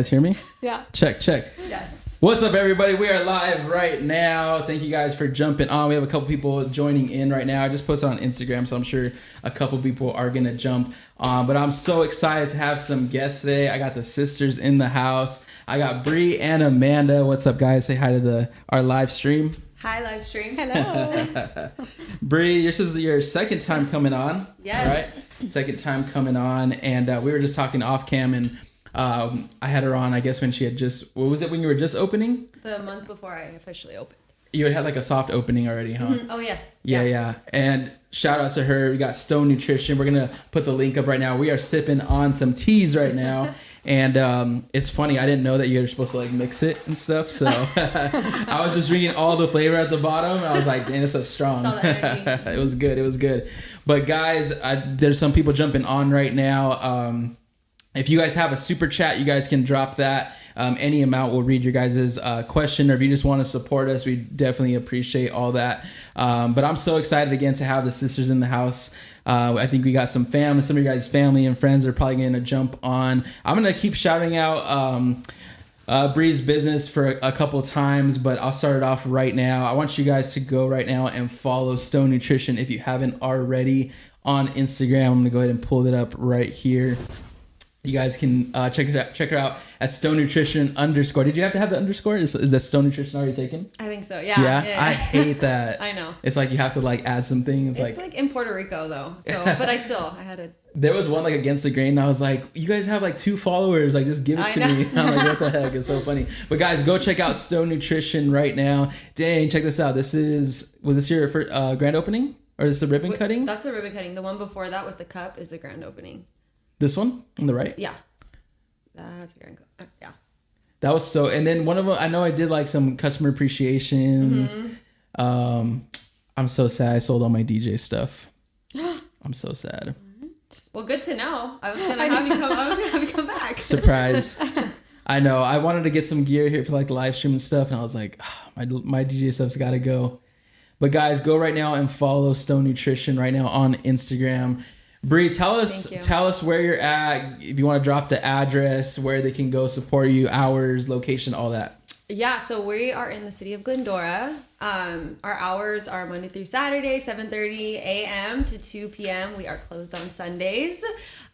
guys hear me? Yeah. Check, check. Yes. What's up, everybody? We are live right now. Thank you guys for jumping on. We have a couple people joining in right now. I just posted on Instagram, so I'm sure a couple people are gonna jump on. But I'm so excited to have some guests today. I got the sisters in the house. I got Bree and Amanda. What's up, guys? Say hi to the our live stream. Hi, live stream. Hello. Bree, this is your second time coming on. Yes. Right? Second time coming on. And uh, we were just talking off cam, and um, I had her on, I guess, when she had just, what was it, when you were just opening? The month before I officially opened. You had like a soft opening already, huh? Oh yes. Yeah, yeah. And shout out to her. We got Stone Nutrition. We're gonna put the link up right now. We are sipping on some teas right now. And um, it's funny, I didn't know that you were supposed to like mix it and stuff. So I was just drinking all the flavor at the bottom. And I was like, damn, it's so strong. It's it was good. It was good. But guys, I, there's some people jumping on right now. Um, if you guys have a super chat, you guys can drop that. Um, any amount we'll read your guys' uh, question, or if you just want to support us, we definitely appreciate all that. Um, but I'm so excited again to have the sisters in the house. Uh, I think we got some family, some of your guys' family and friends are probably going to jump on. I'm going to keep shouting out. Um, uh, Bree's business for a couple times, but I'll start it off right now. I want you guys to go right now and follow Stone Nutrition if you haven't already on Instagram. I'm gonna go ahead and pull it up right here. You guys can uh, check it out. Check her out at Stone Nutrition underscore. Did you have to have the underscore? Is, is that Stone Nutrition already taken? I think so. Yeah. Yeah, I hate that. I know. It's like you have to like add something. It's, It's like, like, in Puerto Rico though. So, but I still I had to. there was one like against the grain. And I was like, you guys have like two followers. Like, just give it I to know. me. I'm like, what the heck? It's so funny. But guys, go check out Stone Nutrition right now. Dang, check this out. This is was this your first, uh, grand opening or is this the ribbon cutting? That's the ribbon cutting. The one before that with the cup is the grand opening. This one on the right. Yeah. That's the grand. co- uh, Yeah. That was so. And then one of them, I know I did like some customer appreciation. Mm-hmm. Um, I'm so sad. I sold all my DJ stuff. I'm so sad. Well, good to know. I was gonna have you come. I was gonna have you come back. Surprise. I know. I wanted to get some gear here for like live stream and stuff, and I was like, "Ah, my my DJ stuff's got to go. But guys, go right now and follow Stone Nutrition right now on Instagram. Bree, tell us tell us where you're at. If you want to drop the address, where they can go support you, hours, location, all that. Yeah, so we are in the city of Glendora. Um, our hours are Monday through Saturday, 7:30 a.m. to 2 p.m. We are closed on Sundays.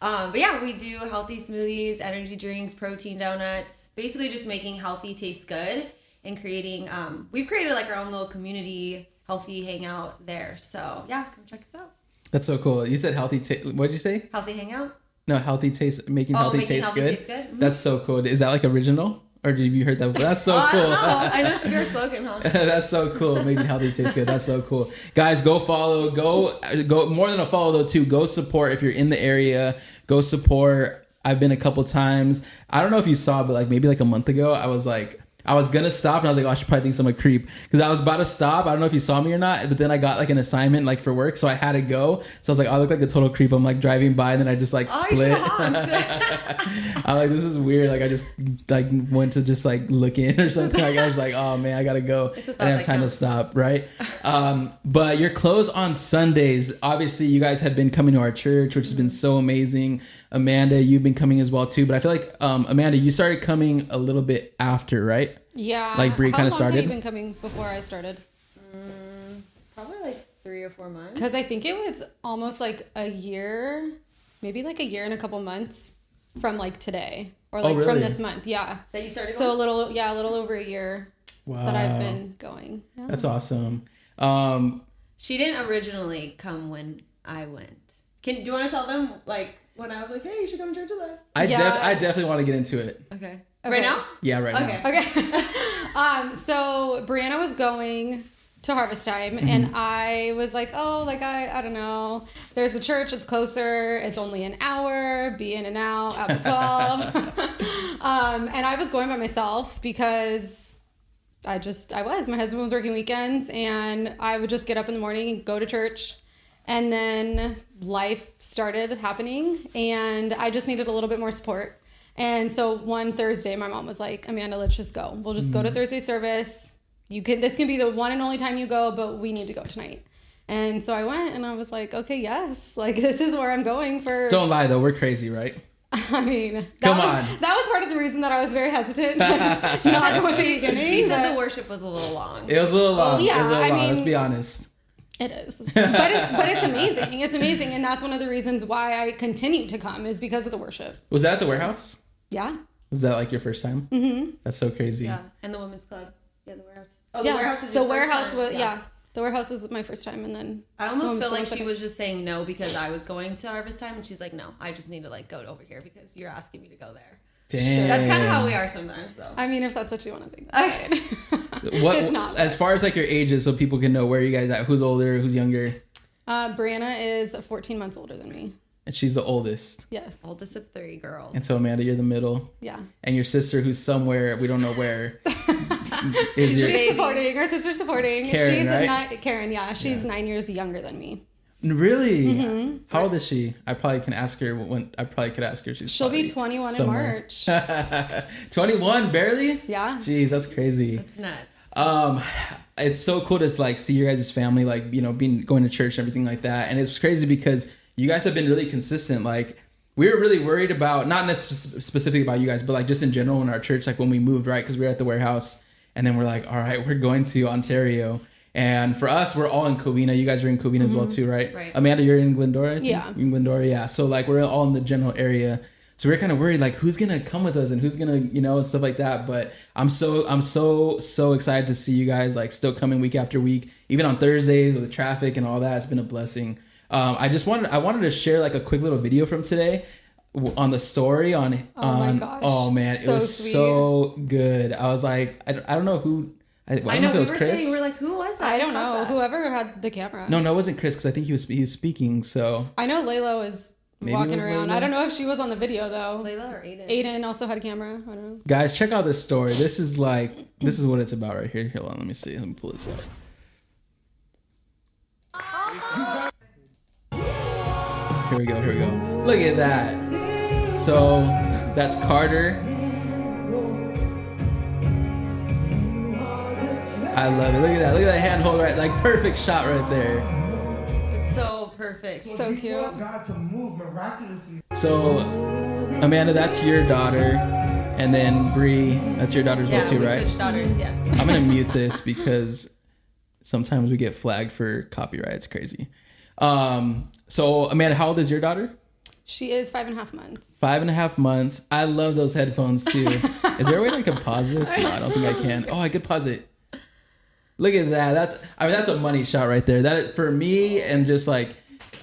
Um, but yeah, we do healthy smoothies, energy drinks, protein donuts. Basically, just making healthy taste good and creating. Um, we've created like our own little community healthy hangout there. So yeah, come check us out. That's so cool. You said healthy. Ta- what did you say? Healthy hangout. No, healthy taste, making Oh, healthy making taste healthy good. taste good? Mhm. That's so cool. Is that like original, or did you heard that? That's so oh, I cool. don't know. I know should be our slogan, huh? That's so cool. Making healthy taste good. That's so cool. Guys, go follow. Go go more than a follow though too. Go support if you're in the area. Go support. I've been a couple times. I don't know if you saw, but like maybe like a month ago, I was like. I was gonna stop and I was like, oh, I should probably think I'm a creep because I was about to stop. I don't know if you saw me or not, but then I got like an assignment like for work, so I had to go. So I was like, I look like a total creep. I'm like driving by and then I just like Oh, split. I'm like, this is weird. Like, I just like went to just like look in or something. Like, I was like, oh man, I gotta go. I a I thought didn't have time to stop, right? Um, but you're closed on Sundays. Obviously, you guys have been coming to our church, which has been so amazing. Amanda, you've been coming as well too. But I feel like um, Amanda, you started coming a little bit after, right? Yeah. Like Brie kinda long started? Had you been coming before I started? Probably like three or four months. Because I think it was almost like a year, maybe like a year and a couple months from like today or like Oh, really? from this month. Yeah. That you started. So a little, yeah, a little over a year Wow, that I've been going. Yeah. That's awesome. Um, She didn't originally come when I went. Can do you want to tell them like when I was like, hey, you should come to church with us? I Yeah. def- I definitely want to get into it. Okay. Okay. Right now? Yeah, right Okay. now. Okay. um, so Breanna was going to Harvest Time, Mm-hmm. and I was like, oh, like I, I don't know. There's a church. It's closer. It's only an hour. Be in and out at the twelve. um, and I was going by myself because I just I was. My husband was working weekends, and I would just get up in the morning and go to church. And then life started happening, and I just needed a little bit more support. And so one Thursday, my mom was like, Amanda, let's just go. We'll just go to mm-hmm. Thursday service. You can, this can be the one and only time you go, but we need to go tonight. And so I went and I was like, okay, yes, like this is where I'm going for. Don't lie though, we're crazy, right? I mean, that Come was, on. That was part of the reason that I was very hesitant not go at the beginning. She said the worship was a little long. It was a little long. Oh, yeah, it was a little I long. Let's be honest. It is, but it's but it's amazing. It's amazing, and that's one of the reasons why I continue to come is because of the worship. Was that at the warehouse? Yeah, Was that like your first time? Mm-hmm. That's so crazy. Yeah, and the women's club. Yeah, the warehouse. Oh, yeah. the warehouse is the first warehouse time. was yeah. The warehouse was my first time, and then I almost women's feel like she was just saying no because I was going to harvest time, and she's like, no, I just need to like go over here because you're asking me to go there. Damn. That's kind of how we are sometimes, though. I mean, if that's what you want to think. That's fine. What It's not. as far as like your ages, so people can know where you guys at, who's older, who's younger, uh, Breanna is 14 months older than me. and she's the oldest. Yes. Oldest of three girls. And so Amanda, you're the middle, Yeah. and your sister, who's somewhere we don't know where, is your She's baby. supporting. Her sister's supporting. Karen, she's right? a ni- Karen. Yeah, she's nine years younger than me. Really. Mm-hmm. How old is she? I probably can ask her when. I probably could ask her. She's She'll be 21 somewhere. in March. 21, barely. Yeah. Jeez, that's crazy. it's nuts. um it's so cool to like see your guys' family like you know being going to church and everything like that and it's crazy because you guys have been really consistent like we were really worried about not necessarily specifically about you guys but like just in general in our church like when we moved right because we were at the warehouse and then we're like all right we're going to ontario and for us we're all in covina you guys are in covina as well too right? Right. amanda you're in glendora I think? Yeah. in glendora yeah so like we're all in the general area so we're kind of worried like who's gonna come with us and who's gonna you know and stuff like that but i'm so i'm so so excited to see you guys like still coming week after week even on thursdays with the traffic and all that it's been a blessing um, i just wanted i wanted to share like a quick little video from today on the story on Oh my on gosh. oh man it was sweet. so good i was like i, don't- I don't know who i, I don't I know, know if we it was were chris saying we're like, who? I don't know. that? Whoever had the camera. no no it wasn't chris because i think he was he was speaking so I know Layla was Maybe walking was around. Layla? I don't know if she was on the video though. Layla or Aiden? Aiden also had a camera. I don't know. Guys, check out this story. This is like this is what it's about right here. Hold on, let me see. Let me pull this up. Here we go. Here we go. Look at that. So that's Carter. I love it. Look at that. Look at that handhold right. Like perfect shot right there. It's so perfect. So cute. God to move miraculously. So Amanda, that's your daughter, and then Bree, that's your daughter as well yeah, too, we right? switched daughters. Yes. I'm gonna mute this because sometimes we get flagged for copyright. It's crazy. Um, so Amanda, how old is your daughter? She is five and a half months. Five and a half months. I love those headphones too. is there a way I can pause this? No, I don't think I can. Oh, I could pause it. Look at that. That's I mean that's a money shot right there. That for me and just like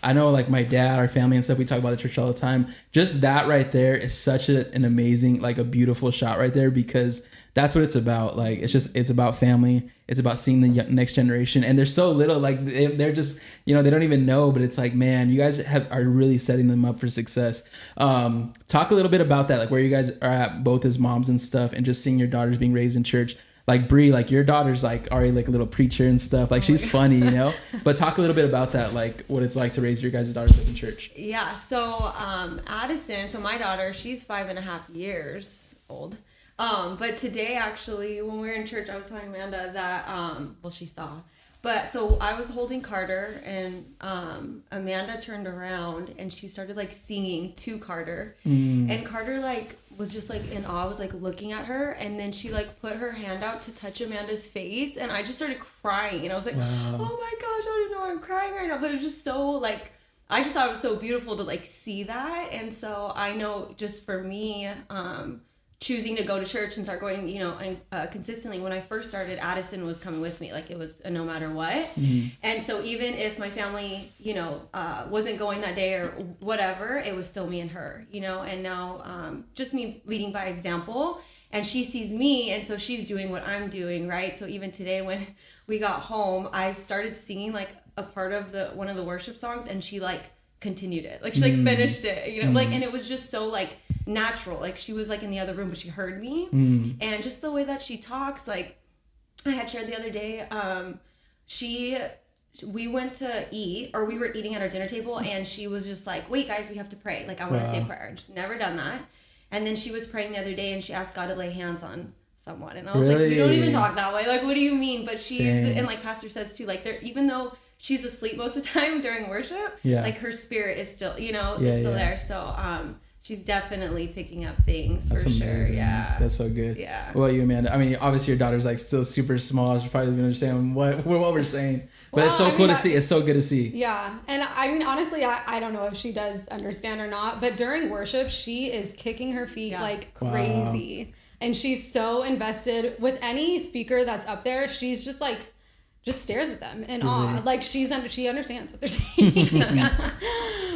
I know like my dad, our family and stuff. We talk about the church all the time. Just that right there is such a, an amazing, like a beautiful shot right there because that's what it's about. Like it's just it's about family. It's about seeing the next generation, and they're so little. Like they- they're just you know they don't even know. But it's like man, you guys have are really setting them up for success. Um, talk a little bit about that, like where you guys are at both as moms and stuff, and just seeing your daughters being raised in church like Brie, like your daughter's like already like a little preacher and stuff. Like she's funny, you know. But talk a little bit about that, like what it's like to raise your guys' daughters in church. Yeah, so um, Addison, so my daughter, she's five and a half years old. Um, but today, actually, when we were in church, I was telling Amanda that, um, well, she saw. But so I was holding Carter, and um, Amanda turned around and she started like singing to Carter. And Carter, like, was just like in awe, was like looking at her. And then she like put her hand out to touch Amanda's face. And I just started crying. And I was like, oh my gosh, I don't even know why I'm crying right now. But it was just so like, I just thought it was so beautiful to like see that. And so I know just for me, um, choosing to go to church and start going, you know, and, uh, consistently. When I first started, Addison was coming with me, like it was a no matter what. And so even if my family, you know, uh, wasn't going that day or whatever, it was still me and her, you know. And now, um, just me leading by example. And she sees me, and so she's doing what I'm doing, right? So even today, when we got home, I started singing like a part of the one of the worship songs, and she like continued it, like she like mm. finished it, you know, like, mm. and it was just so like natural. Like she was like in the other room, but she heard me, mm. and just the way that she talks, like I had shared the other day, um, she we went to eat or we were eating at our dinner table and she was just like, Wait guys, we have to pray. Like I want to say Wow. prayer. And she's never done that. And then she was praying the other day and she asked God to lay hands on someone. And I was like, You don't even talk that way. Like, what do you mean? But she's Dang. and like Pastor says too, like there even though she's asleep most of the time during worship, Yeah. like her spirit is still, you know, Yeah, it's still yeah. there. So um, she's definitely picking up things That's for amazing. sure. Yeah. That's so good. Yeah. Well, you, Amanda. I mean, obviously your daughter's like still super small. She probably doesn't understand what what we're saying. But it's so I cool mean, to I- see. It's so good to see. Yeah, and I mean, honestly, I, I don't know if she does understand or not, but during worship, she is kicking her feet Yeah. like Wow. crazy. And she's so invested with any speaker that's up there. She's just like, just stares at them in awe. Like she's under, she understands what they're saying.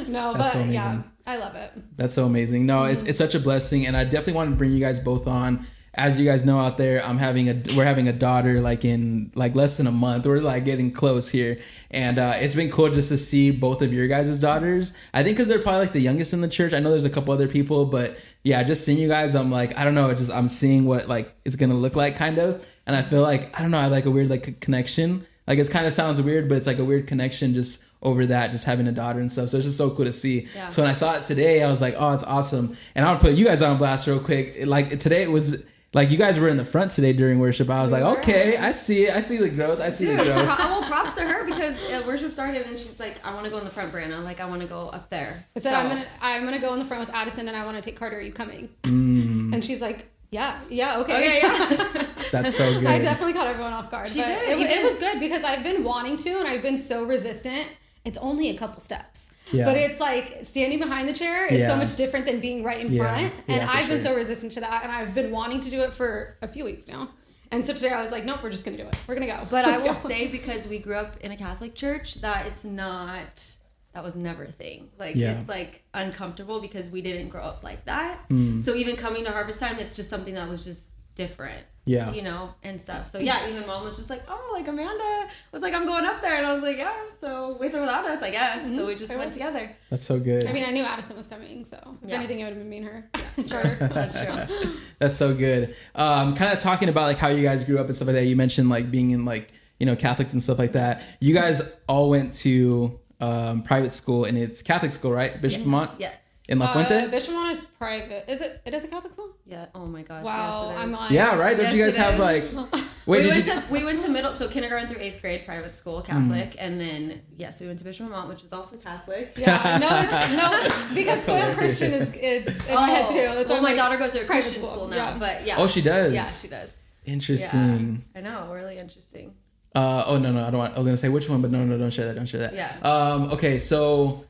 no, That's but so yeah. I love it. That's so amazing. No, it's Mm-hmm. it's such a blessing, and I definitely wanted to bring you guys both on. As you guys know out there, I'm having a we're having a daughter like in like less than a month. We're like getting close here, and uh, it's been cool just to see both of your guys' daughters. I think because they're probably like the youngest in the church. I know there's a couple other people, but yeah, just seeing you guys, I'm like I don't know. It's just I'm seeing what like it's gonna look like kind of, and I feel like I don't know. I like a weird like connection. Like it kind of sounds weird, but it's like a weird connection just over that, just having a daughter and stuff. So it's just so cool to see. Yeah. So when I saw it today, I was like, oh, it's awesome. And I want to put you guys on blast real quick. Like today, it was like you guys were in the front today during worship. I was We like, were. okay, I see it. I see the growth. I see Dude, the growth. pro- well, props to her because uh, worship started and she's like, I want to go in the front, Breanna. Like, I want to go up there. I said So- I'm gonna I'm gonna go in the front with Addison and I want to take Carter. Are you coming? Mm. And she's like, yeah, yeah, okay, Okay, yeah. That's so good. I definitely caught everyone off guard. She but did, It, it was good because I've been wanting to, and I've been so resistant. It's only a couple steps, Yeah. but it's like standing behind the chair is Yeah. so much different than being right in Yeah. front. Yeah, And I've been so resistant to that, and I've been wanting to do it for a few weeks now. And so today I was like, nope, we're just gonna do it. We're gonna go. But I Let's will go. say because we grew up in a Catholic church that it's not that was never a thing. Like Yeah. it's like uncomfortable because we didn't grow up like that. Mm. So even coming to harvest time, it's just something that was just different. Yeah. You know, and stuff. So yeah, even mom was just like, Oh, like Amanda was like, I'm going up there and I was like, Yeah, so with or without us, I guess. So we just I went was. together. That's so good. I mean, I knew Addison was coming, so if Yeah. anything, it would have been me and her. Carter. That's true. That's so good. Um, kind of talking about like how you guys grew up and stuff like that. You mentioned like being in like you know Catholics and stuff like that. You guys all went to um, private school and it's Catholic school, right? Bishop Amat Yes. In La Puente. Uh, Bishop One is private. Is it? It is a Catholic school. Yeah. Oh my gosh. Wow, yes, it I'm is. like, yeah, right. Don't Yes, you guys have is. like? Wait, we went you? to we went to middle so kindergarten through eighth grade private school Catholic and then yes we went to Bishop Amat which is also Catholic. Yeah, no, it's, no, because spoiled Christian is it's in my head too. That's well, my like, daughter goes to a it's private Christian school, now, Yeah. but yeah. Oh, she does. Yeah, she does. Interesting. Yeah, I know, really interesting. Uh, oh no no I don't want I was gonna say which one but no no don't share that don't share that Yeah. um okay so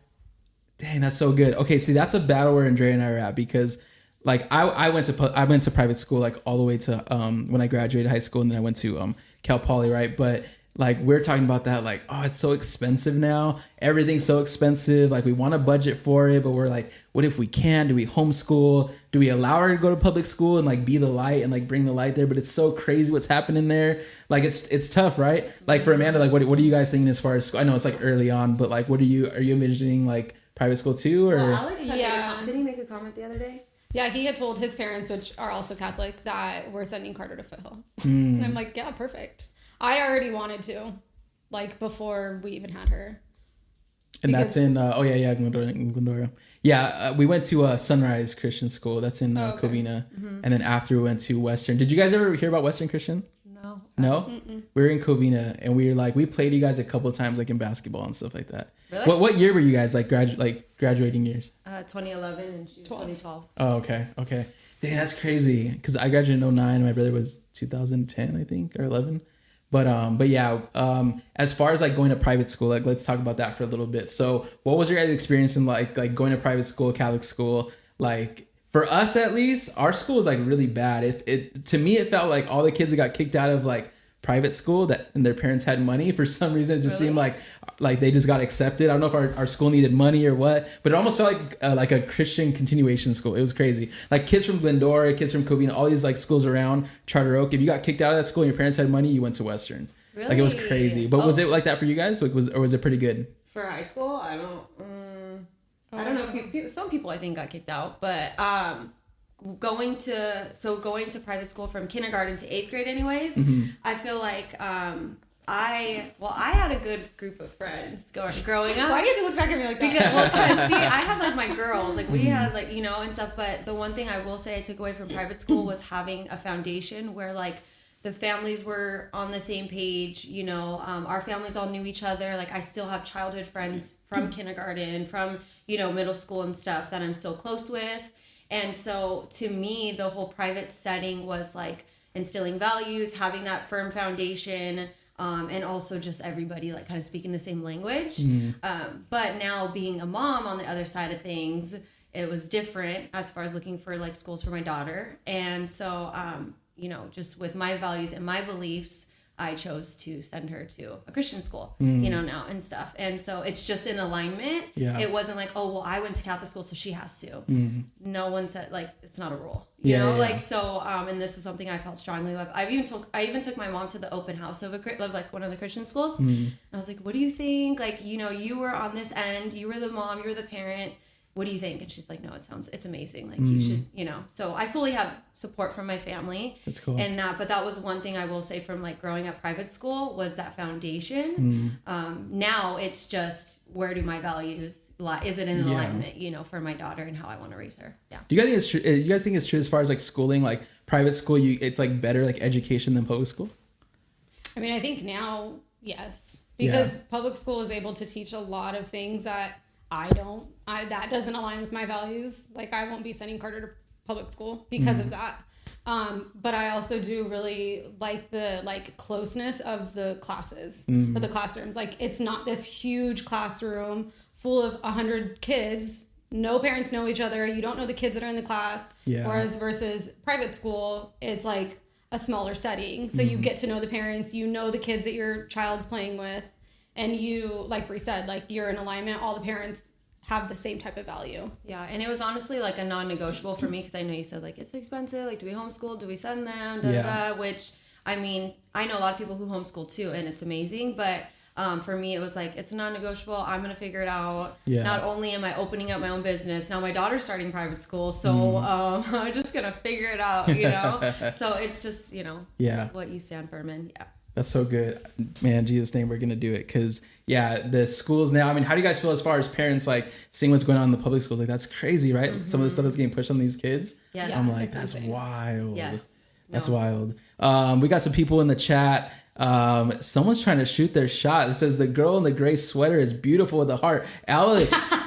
dang that's so good. Okay see that's a battle where Andrea and I are at because like I I went to I went to private school like all the way to um when I graduated high school and then I went to um Cal Poly right? But like we're talking about that like oh it's so expensive now. Everything's so expensive. Like we want to budget for it but we're like what if we can? Do we homeschool? Do we allow her to go to public school and like be the light and like bring the light there? But it's so crazy what's happening there. Like it's it's tough right? Like for amanda like what, what are you guys thinking as far as school i know it's like early on but like what are you are you envisioning like private school too or Well, Alex Yeah. made a did he make a comment the other day? Yeah, he had told his parents, which are also Catholic, that we're sending Carter to Foothill. Hmm. And I'm like, yeah, perfect. I already wanted to, like before we even had her. and that's in uh, oh yeah yeah glendora, glendora. yeah uh, we went to uh, sunrise christian school that's in uh, Oh, okay. covina and then after we went to western did you guys ever hear about western christian No. no we were in covina and we were like we played you guys a couple of times like in basketball and stuff like that Really? what what year were you guys like gradu- like graduating years Uh, 2011 and she was 2012. Oh, okay, okay. Dang, that's crazy. Because I graduated in 09. My brother was 2010, I think, or 11. But um, but yeah. Um, as far as like going to private school, like let's talk about that for a little bit. So, what was your guys' experience in like like going to private school, Catholic school? Like for us at least, our school was like really bad. If it to me it felt like all the kids that got kicked out of like private school that and their parents had money for some reason it just Really? seemed like like they just got accepted i don't know if our, our school needed money or what but it almost felt like uh, like a christian continuation school it was crazy like kids from glendora kids from covina all these like schools around charter oak if you got kicked out of that school and your parents had money you went to western really? like it was crazy but was Oh. it like that for you guys like was or was it pretty good For high school, I don't. Um, I don't know. People, some people I think got kicked out, but um, going to so going to private school from kindergarten to eighth grade, anyways. Mm-hmm. I feel like um, I well, I had a good group of friends going, growing up. Why do you have to look back at me like that? Because well, 'cause she, I had like my girls, like Mm-hmm. we had like you know and stuff. But the one thing I will say I took away from private school was having a foundation where like the families were on the same page. You know, um, our families all knew each other. Like I still have childhood friends from kindergarten, from you know middle school and stuff that I'm still close with. And so to me, the whole private setting was like instilling values, having that firm foundation, um, and also just everybody like kind of speaking the same language. Um, but now being a mom on the other side of things, it was different as far as looking for like schools for my daughter. And so, um, you know, just with my values and my beliefs, I chose to send her to a Christian school, you know, now and stuff. And so it's just in alignment. Yeah. It wasn't like, oh, well, I went to Catholic school, so she has to. No one said like it's not a rule. You Yeah, know, yeah, like so. Um, and this was something I felt strongly about. I've even took I even took my mom to the open house of a of like one of the Christian schools. Mm-hmm. And I was like, what do you think? Like, you know, you were on this end. You were the mom. You were the parent. What do you think? And she's like, no, it sounds it's amazing. Like you should, you know. So I fully have support from my family. Mm. That's cool. And that, but that was one thing I will say from like growing up private school was that foundation. Mm. Um, now it's just where do my values lie? Is it in Yeah. alignment, you know, for my daughter and how I want to raise her? Yeah. Do you guys think it's true? uh, You guys think it's true as far as like schooling, like private school? You it's like better like education than public school. I mean, I think now, yes, because Yeah. public school is able to teach a lot of things that I don't. I that doesn't align with my values. Like I won't be sending Carter to public school because of mm. that. Um, but I also do really like the like closeness of the classes or mm. the classrooms. Like it's not this huge classroom full of a hundred kids. No parents know each other. You don't know the kids that are in the class. Yeah. Whereas versus private school, it's like a smaller setting. So you mm. get to know the parents, you know the kids that your child's playing with, and you, like Brie said, like you're in alignment. All the parents have the same type of value. Yeah, and it was honestly like a non-negotiable for me because I know you said like it's expensive. Like, do we homeschool? Do we send them? Da, da, Yeah. da, which I mean, I know a lot of people who homeschool too, and it's amazing. But um, for me, it was like it's non-negotiable. I'm gonna figure it out. Yeah. Not only am I opening up my own business, now my daughter's starting private school, so Mm. um, I'm just gonna figure it out. You know. so it's just you know Yeah. what you stand firm in. Yeah. That's so good, man. Jesus' name, we're gonna do it because yeah, the schools now. I mean, how do you guys feel as far as parents like seeing what's going on in the public schools? Like that's crazy, right? Some of the stuff that's getting pushed on these kids. Yes. I'm like, It's that's wild. Yes. That's No. wild. Um, we got some people in the chat. Um, someone's trying to shoot their shot. It says the girl in the gray sweater is beautiful with a heart. Alex,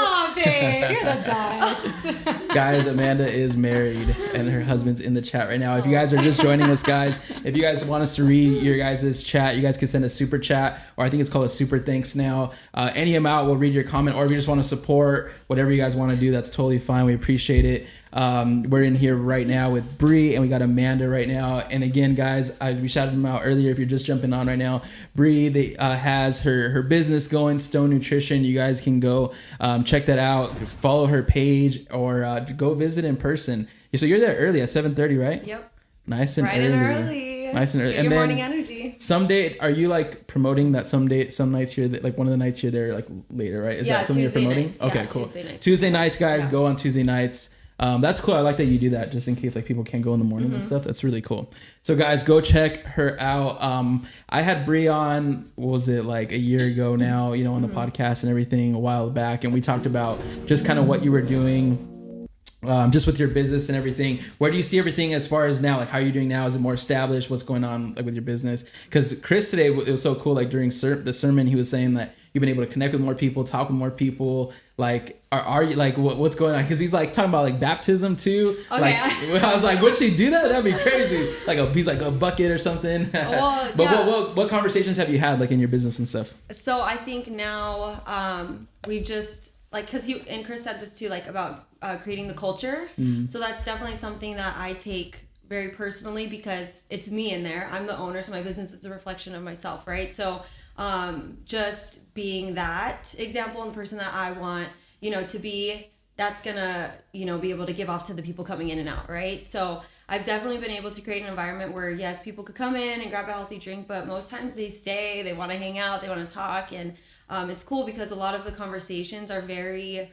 Oh, babe, you're the best. guys, Amanda is married and her husband's in the chat right now. If you guys are just joining us, guys, if you guys want us to read your guys' chat, you guys can send a super chat, or I think it's called a super thanks now. Uh, any amount, we'll read your comment, or if you just want to support whatever you guys want to do, that's totally fine. We appreciate it. Um, we're in here right now with Bree, and we got Amanda right now. And again, guys, I, we shouted them out earlier. If you're just jumping on right now, Bree uh, has her her business going, Stone Nutrition. You guys can go um, check that out. Follow her page, or uh, go visit in person. So you're there early at 7:30, right? Yep. Nice and Right early. and early. Nice and early. Get And your then- morning energy. Someday, are you like promoting that some someday, some nights here, like one of the nights you're there like later, right? Is Yeah, that something Tuesday you're promoting? nights. Okay, Yeah, cool. Tuesday nights. Tuesday nights, guys, Yeah. go on Tuesday nights. Um, that's cool. I like that you do that just in case like people can't go in the morning Mm-hmm. and stuff. That's really cool. So guys, go check her out. Um, I had Brie on, what was it like a year ago now, you know, on the Mm-hmm. podcast and everything a while back. And we talked about just kind of what you were doing um, just with your business and everything where do you see everything as far as now like how are you doing now is it more established what's going on like with your business because chris today it was so cool like during ser- the sermon he was saying that you've been able to connect with more people talk with more people like are, are you like what, what's going on because he's like talking about like baptism too Okay. like i was like would she do that that'd be crazy like a he's like a bucket or something Well, but yeah. what, what what conversations have you had like in your business and stuff So I think now um, we've just like because you and Chris said this too, like about uh, creating the culture. So that's definitely something that I take very personally because it's me in there. I'm the owner, so my business is a reflection of myself, right? So um, just being that example and the person that I want, you know, to be that's gonna you know be able to give off to the people coming in and out right? So i've definitely been able to create an environment where yes people could come in and grab a healthy drink but most times they stay they want to hang out they want to talk and um, it's cool because a lot of the conversations are very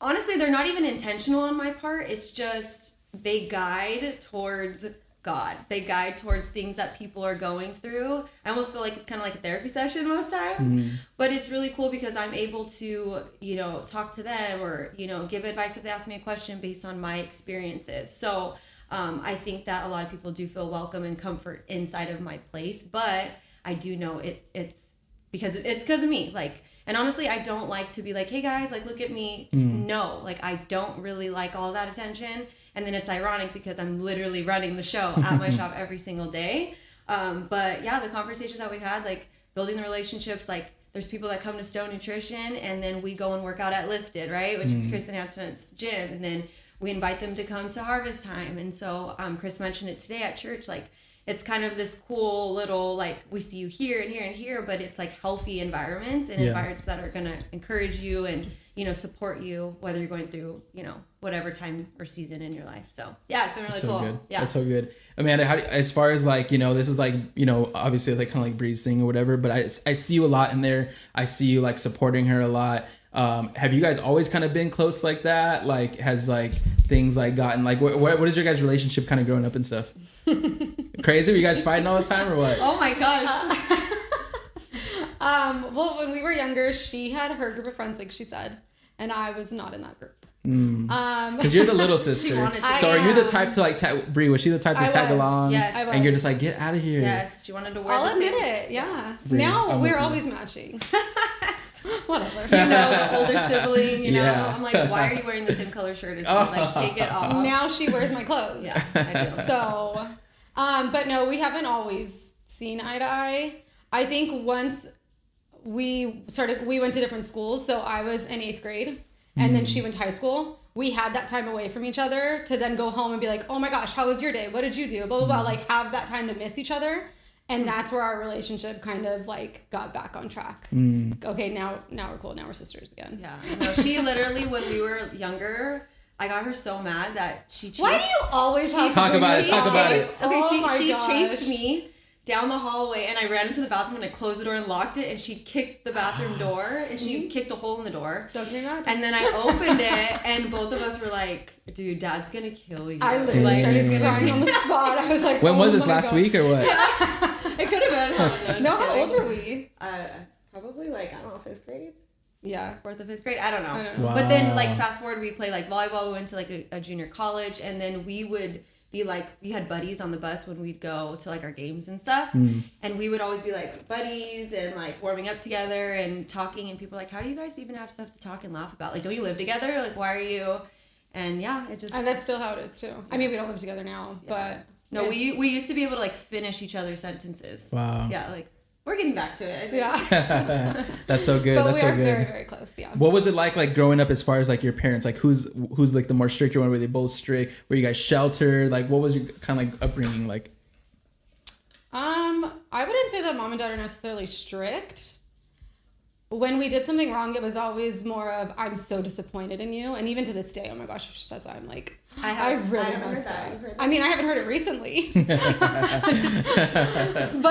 honestly they're not even intentional on my part. It's just they guide towards god they guide towards things that people are going through i almost feel like it's kind of like a therapy session most times but it's really cool because i'm able to you know talk to them or you know give advice if they ask me a question based on my experiences so Um, I think that a lot of people do feel welcome and comfort inside of my place, but I do know it. It's because it's because of me. Like, and honestly, I don't like to be like, "Hey guys, like, look at me." No, like, I don't really like all that attention. And then it's ironic because I'm literally running the show at my shop every single day. Um, but yeah, the conversations that we've had, like building the relationships, like there's people that come to Stone Nutrition and then we go and work out at Lifted, right? Which is Chris Enhancement's gym. And then we invite them to come to harvest time. And so um, Chris mentioned it today at church, like it's kind of this cool little like we see you here and here and here, but it's like healthy environments and Yeah. environments that are gonna encourage you and you know support you whether you're going through you know whatever time or season in your life. So yeah, it's been really That's so cool. good. Yeah. That's so good. Amanda, how, do- as far as like, you know, this is like, you know, obviously like kind of like Bree's thing or whatever, but I, I see you a lot in there. I see you like supporting her a lot. Um, have you guys always kind of been close like that? Like, has like things like gotten like, what, what is your guys' relationship kind of growing up and stuff? Crazy? Were you guys fighting all the time or what? oh my gosh. Um, well, when we were younger, she had her group of friends, like she said, and I was not in that group. Um, Because you're the little sister. wanted to. so I are you the type to like tag, Bree? Was she the type to I tag was, along? yes. I And you're just like, get out of here. yes, she wanted to wear I'll the admit same it. Yeah. Bree, now I'm we're with you. always matching. Whatever. you know, older sibling, you know. Yeah. I'm like, why are you wearing the same color shirt as me? Like, take it off. now she wears my clothes. Yes, I do. So, um, but no, we haven't always seen eye to eye. I think once we started, we went to different schools. So I was in eighth grade, and then she mm. went to high school. We had that time away from each other to then go home and be like, "Oh my gosh, how was your day? What did you do?" Blah blah blah. Mm. Like have that time to miss each other, and mm. that's where our relationship kind of like got back on track. Okay, now now we're cool. Now we're sisters again. Yeah. No, she literally, when we were younger, I got her so mad that she chased. Why do you always have to Talk bring about it, talk up? about it. chased- Okay, Oh see, my she gosh. chased me down the hallway, and I ran into the bathroom and I closed the door and locked it, and she kicked the bathroom door, and she kicked a hole in the door. Don't get me mad. And then I opened it, and both of us were like, "Dude, Dad's gonna kill you." I literally like, started Dang. crying on the spot. I was like, When oh was this last God. week or what? it could have been. No, how old were we? Uh, probably like I don't know, fifth grade, Yeah. fourth or fifth grade. I don't know. I don't know. Wow. But then, like, fast forward, we play like volleyball. We went to like a, a junior college, and then we would be like, we had buddies on the bus when we'd go to like our games and stuff, hmm. and we would always be like buddies and like warming up together and talking. And people were like, how do you guys even have stuff to talk and laugh about? Like, don't you live together? Like, why are you? And yeah, it just And that's still how it is too. I mean, we don't live together now, but no. We we used to be able to like finish each other's sentences. Wow. Yeah, like we're getting back to it. Yeah. That's so good. but That's we so are good. very very close. Yeah. What was it like, like growing up, as far as like your parents? Like, who's who's like the more stricter one? Were they both strict? Were you guys sheltered? Like, what was your kind of like upbringing like? Um, I wouldn't say that mom and dad are necessarily strict. When we did something wrong, it was always more of "I'm so disappointed in you," and even to this day, oh my gosh, she says I'm like, I I, haven't- I really haven't messed up. I mean, I haven't heard it recently, but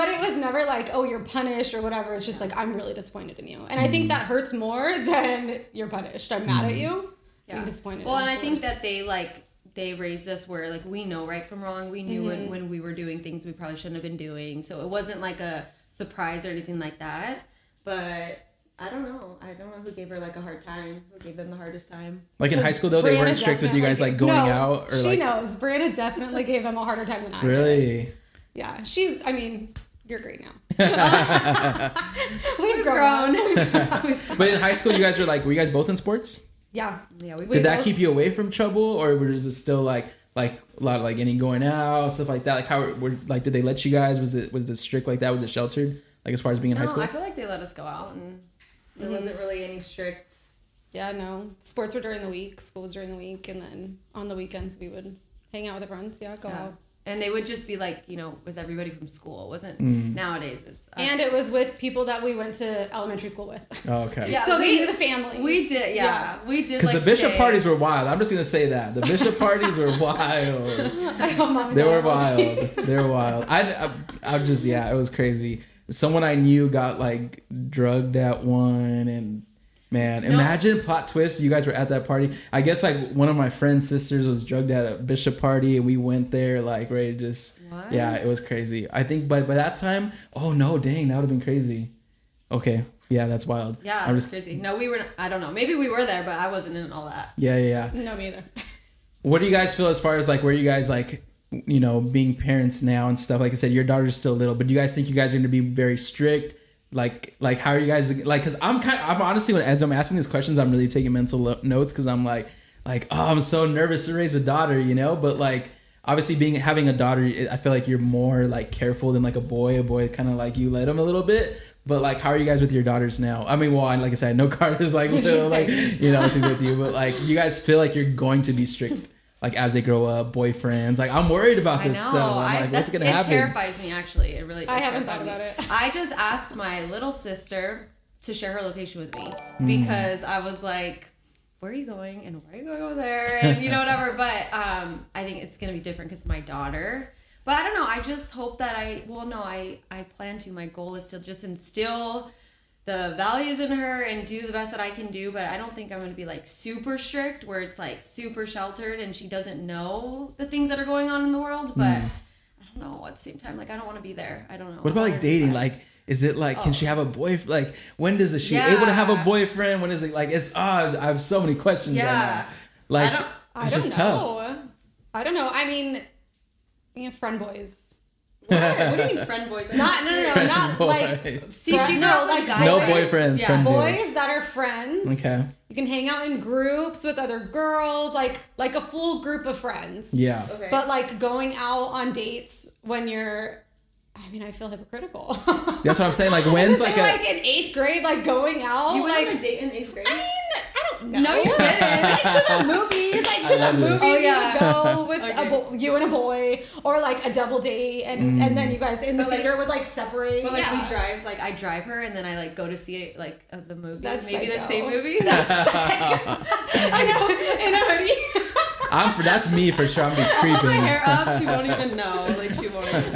it was never like, "Oh, you're punished" or whatever. It's just like, "I'm really disappointed in you," and I think that hurts more than you're punished. I'm mad at you. Being disappointed. Well, and I think that they like they raised us where like we know right from wrong. We knew Mm-hmm. when, when we were doing things we probably shouldn't have been doing. So it wasn't like a surprise or anything like that. But I don't know. I don't know who gave her like a hard time. Who gave them the hardest time? Like in high school though, they Breanna weren't strict with you guys like going No, out or she like knows. Breanna definitely gave them a harder time than I did. really. Yeah, she's. I mean, you're great now. We've grown. But in high school, you guys were like, were you guys both in sports? yeah. Yeah, we, We Did that both- keep you away from trouble, or was it still like like a lot of like any going out stuff like that? Like how were like did they let you guys? Was it was it strict like that? Was it sheltered? Like as far as being in no, high school? I feel like they let us go out and there Mm-hmm. wasn't really any strict. Yeah, no. Sports were during the week. School was during the week, and then on the weekends we would hang out with the friends. Yeah, go Yeah. out. And they would just be like, you know, with everybody from school. It wasn't Mm. nowadays. It's, uh, And it was with people that we went to elementary school with. oh, okay. Yeah, so they we- knew the family. we did, yeah, we did. Because like, the bishop stay- parties were wild. I'm just gonna say that the bishop parties were wild. I hope mom and They were wild. They were wild. I, I, I just yeah, it was crazy. Someone I knew got like drugged at one, and man, No. imagine plot twist. You guys were at that party. I guess like one of my friend's sisters was drugged at a bishop party, and we went there like ready to just What? yeah, it was crazy. I think by by that time, oh no, dang, that would have been crazy. Okay, yeah, that's wild. Yeah, I'm was just crazy. No, we were. I don't know. Maybe we were there, but I wasn't in all that. yeah, yeah, yeah. No, me either. what do you guys feel as far as like where you guys like you know being parents now and stuff? Like I said, your daughter's still little, but do you guys think you guys are going to be very strict? Like, like how are you guys like? Because I'm kind, I'm honestly when as I'm asking these questions, I'm really taking mental lo- notes because I'm like, like oh, I'm so nervous to raise a daughter, you know. But like obviously being having a daughter, I feel like you're more like careful than like a boy. A boy kind of like you let him a little bit. But like, how are you guys with your daughters now? I mean, well, like I said, no Carter's like little, like you know she's with you, but like you guys feel like you're going to be strict like as they grow up, boyfriends. Like I'm worried about I know. this stuff. I'm I, like, that's, what's gonna it happen? terrifies me actually. It really. I haven't thought me. about it. I just asked my little sister to share her location with me Mm. because I was like, "Where are you going? And why are you going over there? And you know whatever." But um, I think it's gonna be different because my daughter. But I don't know. I just hope that I. Well, no, I I plan to. My goal is to just instill the values in her and do the best that I can do, but I don't think I'm going to be like super strict where it's like super sheltered and she doesn't know the things that are going on in the world. But I don't know at the same time, like I don't want to be there. I don't know. What about like dating? Like, is it like can she have a boyfriend? Like, when does she Oh. Yeah. able to have a boyfriend? When is it like it's? Ah, I have so many questions right Yeah. now. Like, I don't- I it's don't just tough. know. I don't know. I mean, you know, friend boys. What? what do you mean friend boys? Not no no no not like See, she No, no like like guys. No boyfriends, Yeah. friend boys boys. that are friends. Okay. You can hang out in groups with other girls, like like a full group of friends. Yeah. Okay. But like going out on dates when you're I mean, I feel hypocritical. That's what I'm saying. Like, I when's was like saying, a like in eighth grade, like going out, you went like on a date in eighth grade. I mean, I don't know. No, you didn't. like to the movies, like to I the movies. Oh, yeah. You go with Okay. a bo- you and a boy, or like a double date, and and then you guys in the But, like- theater would like separate. But like yeah. we drive, like I drive her, and then I like go to see it, like uh, the movie, That's maybe the same movie. I know in a hoodie. I'm for that's me for sure. I'm be Hold my creeping. hair up. She won't even know. Like she won't. Even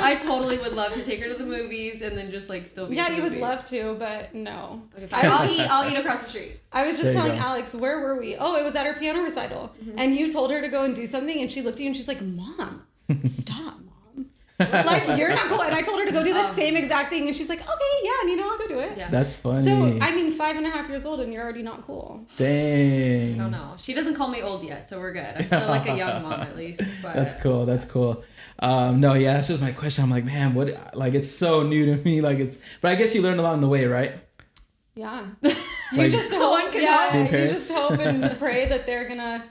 I totally would love to take her to the movies and then just like still be. yeah, you would love to, but no. Okay. I'll eat. I'll eat across the street. I was just telling go. Alex, where were we? Oh, it was at her piano recital. Mm-hmm. And you told her to go and do something, and she looked at you and she's like, Mom, stop, Mom. Like, you're not going. And I told her to go do the Oh. same exact thing, and she's like, Okay, yeah, and you know, I'll go do it. Yeah. That's funny. So, I mean, five and a half years old, and you're already not cool. Dang. I don't know. She doesn't call me old yet, so we're good. I'm still like a young mom at least. But That's cool. That's cool. Um, no, yeah, that's just my question. I'm like, man, what? Like, it's so new to me. Like, it's, but I guess you learned along the way, right? Yeah. You just No hope, one can yeah, you just hope and pray that they're gonna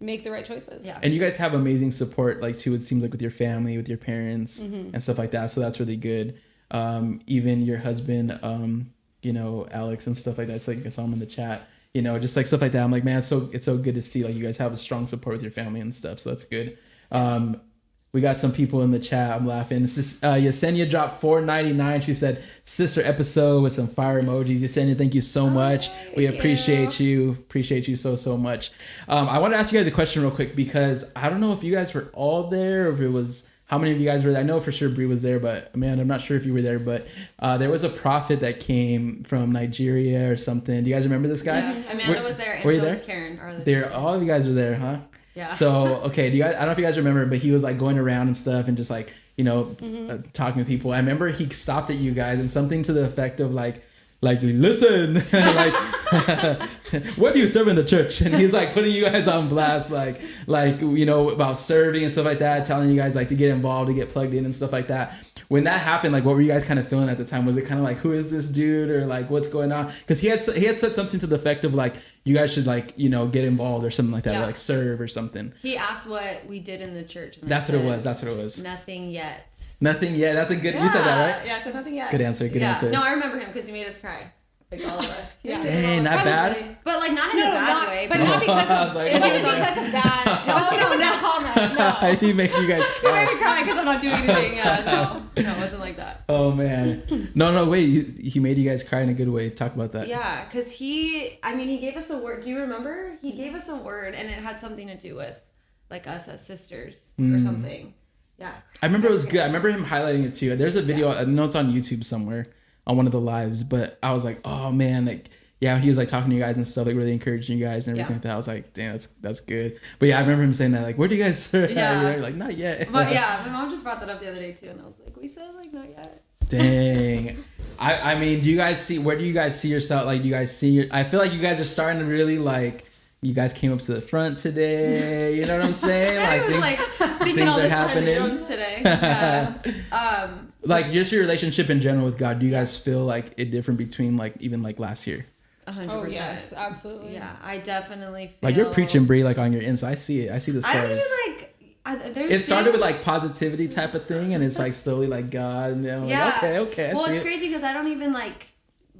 make the right choices. Yeah. And you guys have amazing support, like too. It seems like with your family, with your parents, Mm-hmm. and stuff like that. So that's really good. Um, even your husband, um, you know, Alex and stuff like that. It's like I saw him in the chat. You know, just like stuff like that. I'm like, man, it's so it's so good to see like you guys have a strong support with your family and stuff. So that's good. Um, we got some people in the chat. I'm laughing. This is uh, Yesenia dropped 4.99. She said, "Sister episode with some fire emojis." Yesenia, thank you so much. we appreciate you. Appreciate you so so much. Um, I want to ask you guys a question real quick because I don't know if you guys were all there or if it was how many of you guys were there. I know for sure Bree was there, but man, I'm not sure if you were there. But uh, there was a prophet that came from Nigeria or something. Do you guys remember this guy? Yeah. Amanda Were- was there, and were you so there? Karen. There, all of you guys were there, huh? Yeah. So okay, do you guys? I don't know if you guys remember, but he was like going around and stuff, and just like you know, uh, talking to people. I remember he stopped at you guys and something to the effect of like, like listen, like, what do you serve in the church? And he's like putting you guys on blast, like, like you know about serving and stuff like that, telling you guys like to get involved, to get plugged in and stuff like that. When that happened, like, what were you guys kind of feeling at the time? Was it kind of like, who is this dude, or like, what's going on? Because he had he had said something to the effect of like, you guys should like, you know, get involved or something like that, or like serve or something. he asked what we did in the church. That's what it was. That's what it was. Nothing yet. Nothing. yet. that's a good. You said that right. Yeah, I said nothing yet. Good answer, good yeah. answer. No, I remember him because he made us cry. Like all of us. Yeah. Dang, not bad. But like not in No, a bad not, way. but But not because of, was like, it wasn't oh, because of that. No, no, no, comment. No. he made you guys cry. he made me cry because I'm not doing anything. Yeah, no, no, it wasn't like that. Oh man. No, no, wait. He, he made you guys cry in a good way. Talk about that. Yeah, because he, I mean, he gave us a word. Do you remember? He gave us a word, and it had something to do with like us as sisters Hmm. or something. Yeah. I remember it was good. I remember him highlighting it too. There's a video. I know it's on YouTube somewhere on one of the lives, but I was like, oh man, like yeah, he was like talking to you guys and stuff, like really encouraging you guys and everything Yeah. like that. I was like, damn, that's that's good. But yeah, I remember him saying that, like, where do you guys serve? Yeah. Like, not yet. But yeah, my mom just brought that up the other day too, and I was like, we said like not yet. Dang. I, I mean, do you guys see where do you guys see yourself? Like, do you guys see your I feel like you guys are starting to really like you guys came up to the front today. You know what I'm saying? I was things- like thinking things all are this behind the happening. today. Yeah. um, like just your relationship in general with God. Do you guys feel like it different between like even like last year? a hundred Oh percent. yes, absolutely. Yeah, I definitely feel Like you're preaching Brie like on your Insta. I see it. I see the I don't even like. I, It started with like positivity type of thing, and it's like slowly like God. And then I'm yeah. like, okay, okay. I well, see it's it. crazy because I don't even like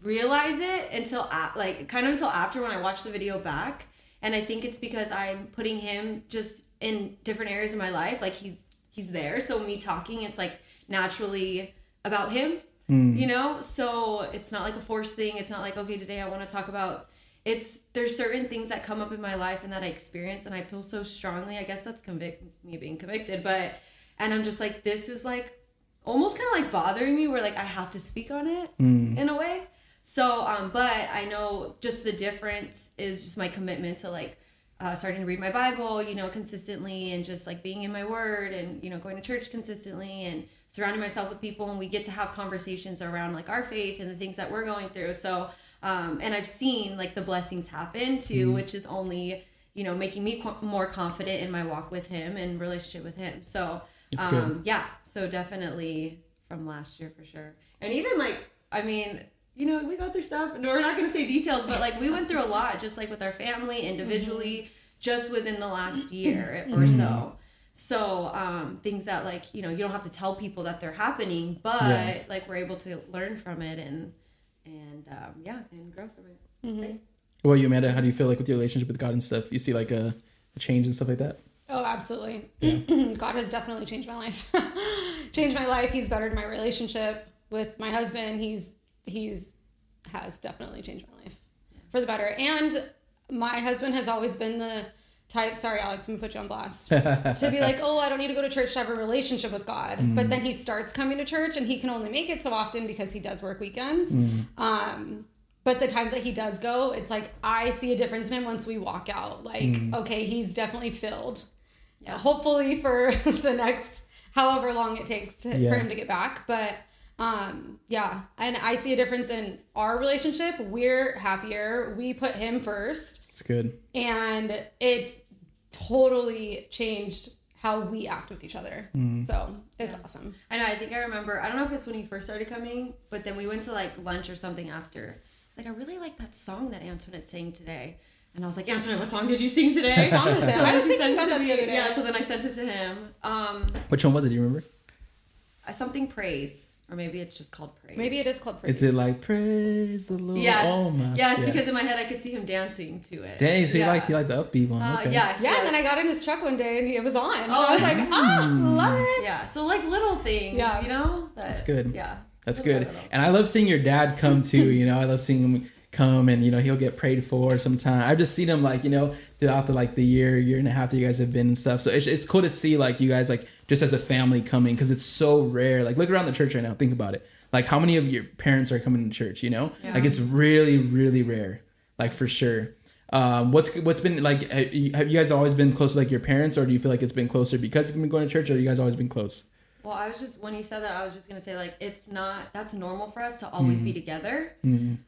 realize it until a like kind of until after when I watch the video back, and I think it's because I'm putting him just in different areas of my life. Like he's he's there, so me talking, it's like naturally about him. Hmm. You know, so it's not like a forced thing. It's not like okay, today I want to talk about. It's there's certain things that come up in my life and that I experience, and I feel so strongly. I guess that's convict me being convicted, but and I'm just like this is like almost kind of like bothering me where like I have to speak on it in a way. So, um, but I know just the difference is just my commitment to like uh, starting to read my Bible, you know, consistently and just like being in my word and, you know, going to church consistently and surrounding myself with people. And we get to have conversations around like our faith and the things that we're going through. So, um, and I've seen like the blessings happen too, which is only, you know, making me qu- more confident in my walk with him and relationship with him. So, um, yeah, so definitely from last year for sure. And even like, I mean, you know, we go through stuff, and we're not going to say details, but like we went through a lot, just like with our family, individually, just within the last year or so. So, um, things that like, you know, you don't have to tell people that they're happening, but Yeah. like we're able to learn from it and, and, um, yeah, and grow from it. Right? What about you, Amanda? How do you feel like with your relationship with God and stuff? You see like a, a change and stuff like that? Oh, absolutely. God has definitely changed my life. changed my life. He's bettered my relationship with my husband. He's he's has definitely changed my life for the better. And my husband has always been the type. Sorry, Alex, I'm gonna put you on blast. to be like, oh, I don't need to go to church to have a relationship with God. But then he starts coming to church, and he can only make it so often because he does work weekends. Um, but the times that he does go, it's like I see a difference in him once we walk out. Like, okay, he's definitely filled. Yeah. Hopefully for the next however long it takes to, Yeah. for him to get back. But um, yeah, and I see a difference in our relationship. We're happier. We put him first, It's good. and it's totally changed how we act with each other. So it's awesome. I know. I think I remember. I don't know if it's when he first started coming, but then we went to like lunch or something after. It's like I really like that song that Antoinette sang today, and I was like, Antoinette, what song did you sing today? song? So I was thinking about that the other day. Yeah. So then I sent it to him. Um, Which one was it? Do you remember? something praise, or maybe it's just called praise. Maybe it is called praise. Is it like praise the Lord? Yes. Oh my. yes, yeah. because in my head I could see him dancing to it. Dang, so you Yeah. like you like the upbeat one? Uh, okay. yeah. Yeah, and then I got in his truck one day and it was on. And Oh. I was like, ah, love it. Yeah. So like little things. Yeah. You know. That, That's good. Yeah. That's good. And I love seeing your dad come too. You know, I love seeing him come and you know he'll get prayed for sometime. I've just seen him like you know throughout the like the year year and a half that you guys have been and stuff. So it's it's cool to see like you guys like just as a family coming because it's so rare. Like look around the church right now. Think about it. Like how many of your parents are coming to church? You know, Yeah. like it's really really rare. Like for sure. Um, what's what's been like? Have you guys always been close to like your parents, or do you feel like it's been closer because you've been going to church, or you guys always been close? Well, I was just when you said that, I was just gonna say like it's not that's normal for us to always Mm-hmm. be together.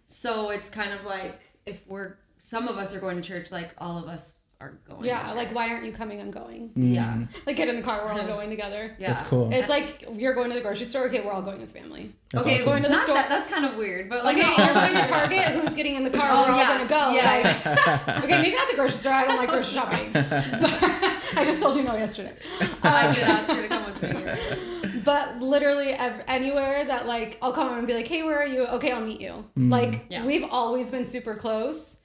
So it's kind of like if we're some of us are going to church, like all of us are going. Yeah, like why aren't you coming? I'm going. Mm-hmm. yeah, Like get in the car, we're all going together. yeah. That's cool. It's like you're going to the grocery store. Okay, we're all going as family. That's okay, awesome. going to the not store. That, that's kind of weird, but like Okay, no, you're going to Target. Who's getting in the car? Oh, we're all yeah. gonna go. Yeah. Like, okay, maybe not the grocery store. I don't like grocery shopping. I just told you no yesterday. I did um, ask her to come with me. But literally ev- anywhere that like I'll come and be like, hey, where are you? Okay, I'll meet you. Mm-hmm. Like Yeah. we've always been super close.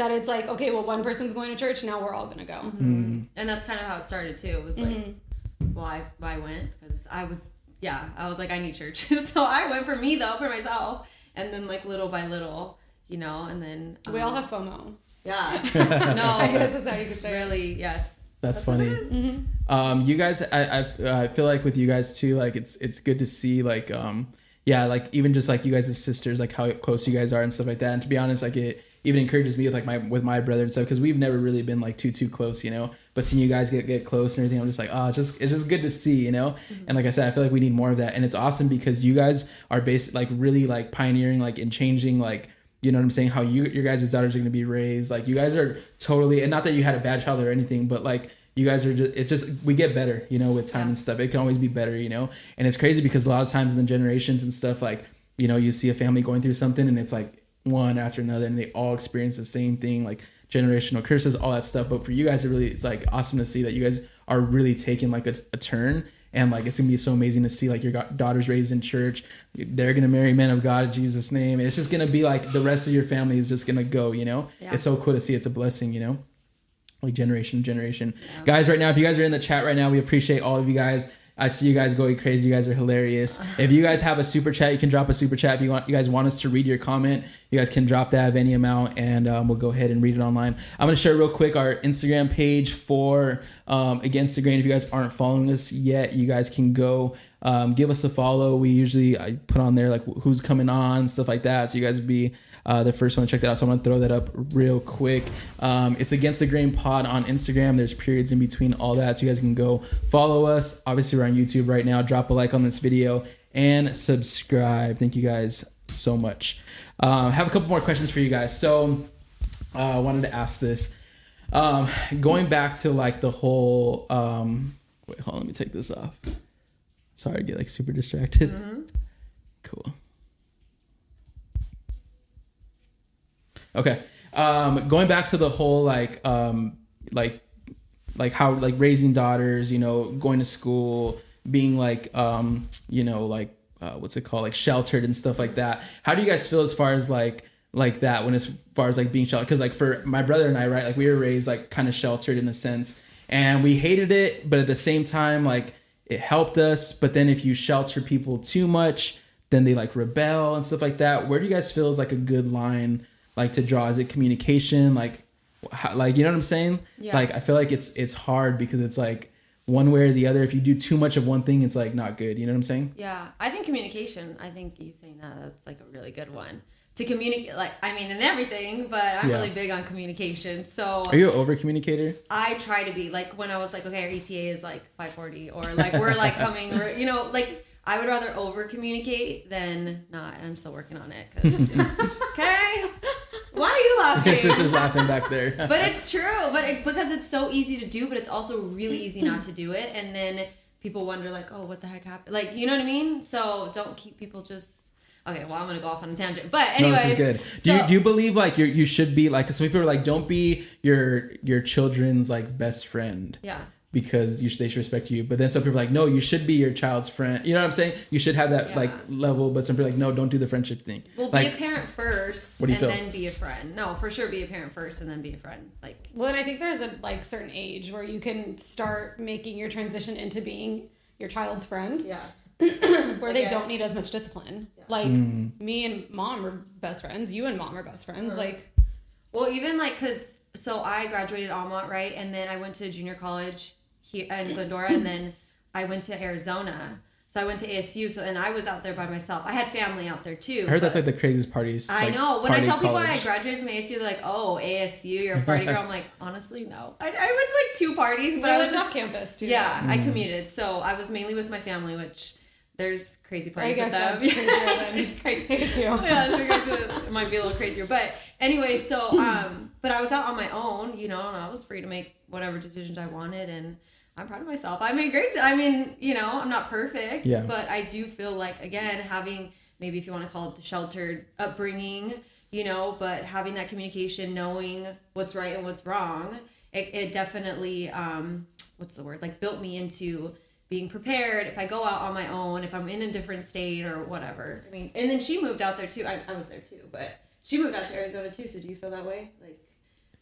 That it's like okay, well, one person's going to church. Now we're all gonna go. And that's kind of how it started too. It was like Mm-hmm. why why I went because I was yeah I was like I need church, so I went for me though for myself, and then like little by little, you know, and then We all um, have FOMO. yeah no I guess no is how you could say it. really yes That's, what funny. Mm-hmm. Um, you guys, I, I I feel like with you guys too, like it's it's good to see like um yeah like even just like you guys as sisters like how close you guys are and stuff like that. And to be honest, like it even encourages me with like my with my brother and stuff because we've never really been like too too close, you know. But seeing you guys get get close and everything, I'm just like oh, it's just it's just good to see, you know. Mm-hmm. And like I said, I feel like we need more of that, and it's awesome because you guys are based like really like pioneering like and changing like you know what I'm saying? How you your guys' daughters are gonna be raised. Like you guys are totally and not that you had a bad child or anything, but like you guys are just it's just we get better, you know, with time Yeah. and stuff. It can always be better, you know? And it's crazy because a lot of times in the generations and stuff, like, you know, you see a family going through something and it's like one after another and they all experience the same thing, like generational curses, all that stuff. But for you guys, it really it's like awesome to see that you guys are really taking like a, a turn and like it's gonna be so amazing to see like your daughters raised in church. They're gonna marry men of god in jesus name it's just gonna be like the rest of your family is just gonna go you know? Yeah. it's so cool to see. It's a blessing you know? Like generation to generation. Guys right now if you guys are in the chat right now we appreciate all of you guys i see you guys going crazy. You guys are hilarious. If you guys have a super chat you can drop a super chat. If you want you guys want us to read your comment you guys can drop that of any amount and um, we'll go ahead and read it online. I'm to share real quick our instagram page for um, against the grain. If you guys aren't following us yet you guys can go um, give us a follow. We usually i put on there like who's coming on stuff like that. So you guys would be uh, the first one check that out. So I'm gonna throw that up real quick. Um, it's Against the Grain Pod on Instagram. There's periods in between all that, so you guys can go follow us. Obviously, we're on YouTube right now. Drop a like on this video and subscribe. Thank you guys so much. Um, have a couple more questions for you guys. So uh, I wanted to ask this. Um, going back to like the whole. Um, wait, hold on. Let me take this off. Sorry, I get like super distracted. Cool. Okay. Um, going back to the whole like um like like how like raising daughters, you know, going to school, being like um, you know, like uh, what's it called, like sheltered and stuff like that. How do you guys feel as far as like like that when as far as like being sheltered? Because like for my brother and I, right, like we were raised like kind of sheltered in a sense, and we hated it, but at the same time, like it helped us. But then if you shelter people too much, then they like rebel and stuff like that. Where do you guys feel is like a good line like to draw? Is it communication? Like, how, like you know what I'm saying? Yeah. Like I feel like it's it's hard because it's like one way or the other. If you do too much of one thing, it's like not good. You know what I'm saying? Yeah, I think communication. I think you saying that that's like a really good one to communicate. Like, I mean, in everything, but I'm Yeah. really big on communication. So Are you an over communicator? I try to be like when I was like, okay, our ETA is like 5:40, or like we're like coming, you know, like I would rather over communicate than not. And I'm still working on it. 'cause- okay, why are you laughing? Your sister's laughing back there. but it's true but it, because it's so easy to do but it's also really easy not to do it and then people wonder like oh what the heck happened like you know what i mean so don't keep people just okay well i'm gonna go off on a tangent but no, this is good. Do you do you believe like you you should be like 'cause some people are like don't be your your children's like best friend yeah because you should, they should respect you. But then some people are like no, you should be your child's friend. You know what I'm saying? You should have that Yeah. like level. But some people are like no, don't do the friendship thing. well like be a parent first What do you and feel? then be a friend no for sure be a parent first and then be a friend like Well, and I think there's a like certain age where you can start making your transition into being your child's friend, yeah where they Yeah. don't need as much discipline. Like Mm. me and mom are best friends. You and mom are best friends. Like Well, even like, cause so I graduated Amat, right, and then I went to junior college here in Glendora, and then I went to Arizona. So I went to ASU. So and I was out there by myself. I had family out there too. I heard that's like the craziest parties. I like, know. When I party tell people I graduated from ASU, they're like, "Oh, ASU, you're a party girl." I'm like, honestly, no. I, I went to like two parties, but but I I was lived off campus too. yeah, I Mm. commuted. So I was mainly with my family, which there's crazy parties guess with them. that's crazier It's than crazy. ASU. yeah, crazy. it might be a little crazier, but anyway. So, um, but I was out on my own, you know, and I was free to make whatever decisions I wanted, and I'm proud of myself. I made great. I mean, you know, I'm not perfect, Yeah. but I do feel like again having maybe if you want to call it the sheltered upbringing, you know, but having that communication, knowing what's right and what's wrong, it, it definitely, um, what's the word? Like built me into being prepared if I go out on my own, if I'm in a different state or whatever. I mean, and then she moved out there too. I, I was there too, but she moved out to Arizona too. So do you feel that way? Like,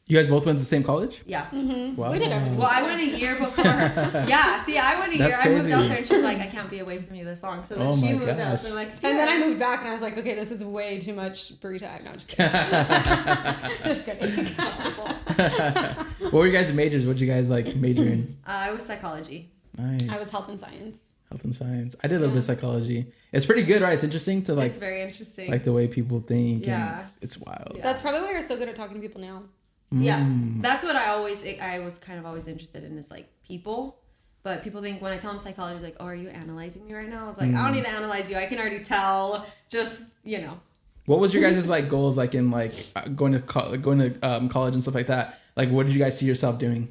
you guys both went to the same college. yeah. Wow. We did everything. Well, I went a year before her. Yeah, see, I went a year. That's I moved out there, and she's like, I can't be away from you this long. So then Oh she my moved out gosh. the next year. And then I moved back and I was like, okay, this is way too much free time. No, I'm just kidding. just kidding. What were you guys' majors? What'd you guys like major in? Uh, I was psychology. Nice. I was health and science. health and science. I did a little bit of psychology. It's pretty good, right? It's interesting to like it's very interesting. like the way people think. Yeah. And it's wild. Yeah. That's probably why you're so good at talking to people now. Yeah, Mm. that's what I always I was kind of always interested in is like people. But people think when I tell them psychology, like, oh, are you analyzing me right now? I was like, I don't need to analyze you. I can already tell. Just you know, What was your guys' like goals like in like uh, going to co- going to um, college and stuff like that? Like, what did you guys see yourself doing?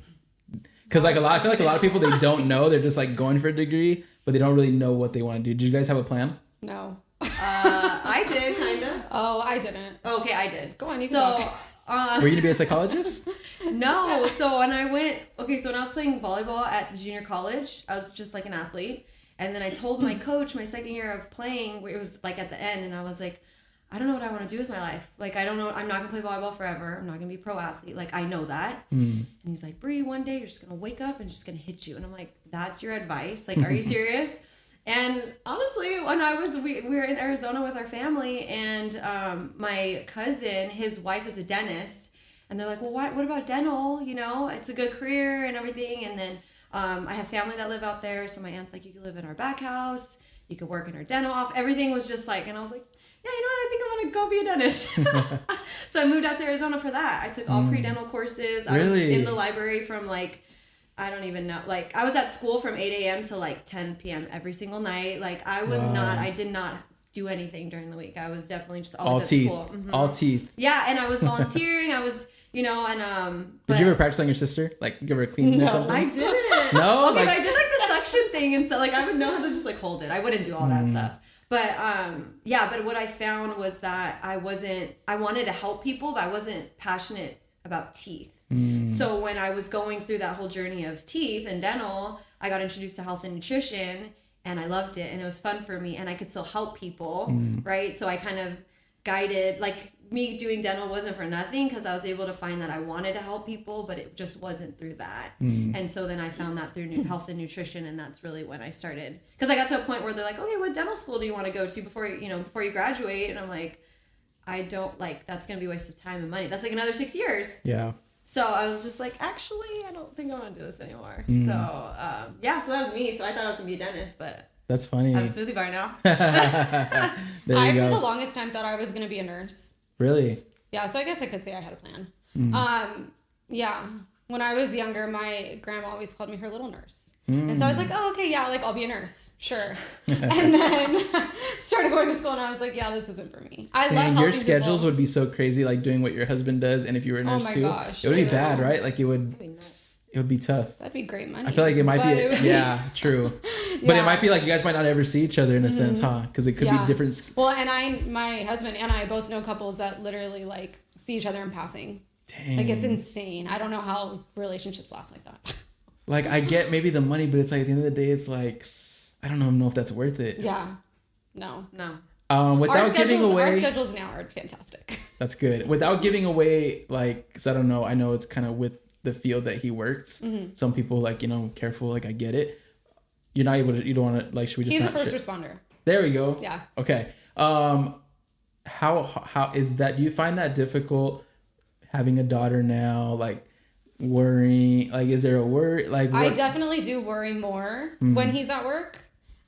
Because like a lot, I feel like a lot of people they don't know. They're just like going for a degree, but they don't really know what they want to do. Did you guys have a plan? No. Uh, I did kind of. Oh, I didn't. Okay, I did. Go on, you can so, talk. Uh, Were you gonna be a psychologist? no. So when I went, okay, so when I was playing volleyball at the junior college, I was just like an athlete, and then I told my coach my second year of playing, it was like at the end, and I was like, I don't know what I want to do with my life. Like I don't know. I'm not gonna play volleyball forever. I'm not gonna be a pro athlete. Like I know that. And he's like, Bree, one day you're just gonna wake up and just gonna hit you. And I'm like, that's your advice? Like, are you serious? And honestly, when I was we, we were in Arizona with our family, and um, my cousin, his wife is a dentist, and they're like, well, what what about dental? You know, it's a good career and everything. And then um, I have family that live out there, so my aunt's like, you could live in our back house, you could work in our dental office. Everything was just like, and I was like, yeah, you know what? I think I'm gonna go be a dentist. so I moved out to Arizona for that. I took all pre-dental courses. I was Really? in the library from like I don't even know. Like I was at school from 8 a.m. to like 10 p.m. every single night. Like I was Wow. not. I did not do anything during the week. I was definitely just always All at teeth, school. Mhm. all teeth. Yeah, and I was volunteering. I was, you know, and um. Did you ever practice on your sister? Like give her a clean or No. something? I didn't. No? Okay, Like- but I did like the suction thing and so like I would know how to just like hold it. I wouldn't do all Mm. that stuff. But um yeah, but what I found was that I wasn't I wanted to help people, but I wasn't passionate about teeth. Mm. So when I was going through that whole journey of teeth and dental, I got introduced to health and nutrition and I loved it and it was fun for me and I could still help people, Mm. right? So I kind of guided like me doing dental wasn't for nothing because I was able to find that I wanted to help people, but it just wasn't through that. And so then I found that through health and nutrition, and that's really when I started. Because I got to a point where they're like, "Okay, what dental school do you want to go to before you, you know, before you graduate?" And I'm like, "I don't like that's gonna be a waste of time and money. That's like another six years." Yeah. So I was just like, actually, I don't think I want to do this anymore. Mm. So um, yeah, so that was me. So I thought I was gonna be a dentist, but That's funny. I have a smoothie bar now. there I you for the longest time thought I was gonna be a nurse. Really? Yeah, so I guess I could say I had a plan. Mm. Um, yeah. When I was younger, my grandma always called me her little nurse. And so Mm. I was like, oh, okay, yeah, like I'll be a nurse. Sure. and then started going to school and I was like, yeah, this isn't for me. I love Dang, helping your schedules people. would be so crazy, like doing what your husband does, and if you were a Oh nurse my too, gosh, it would be bad, right? Like it would, be it would be tough. That'd be great money. I feel like it might be, it would- yeah, true. But it might be like you guys might not ever see each other in a sense, huh? Because it could be different. Well, and I, my husband and I both know couples that literally like see each other in passing. Dang. Like it's insane. I don't know how relationships last like that. Like I get maybe the money, but it's like at the end of the day, it's like I don't know, know if that's worth it. yeah. No. No. Um, without giving away, our schedules now are fantastic. that's good. Without giving away, like, cause I don't know. I know it's kind of with the field that he works. Mm-hmm. Some people like you know careful. Like I get it. You're not able to. You don't want to like. Should we just? He's a first share- responder. There we go. Yeah. Okay. Um, how how is that? Do you find that difficult having a daughter now? Like worrying. Like, is there a worry? Like, I definitely do worry more Mm-hmm. when he's at work.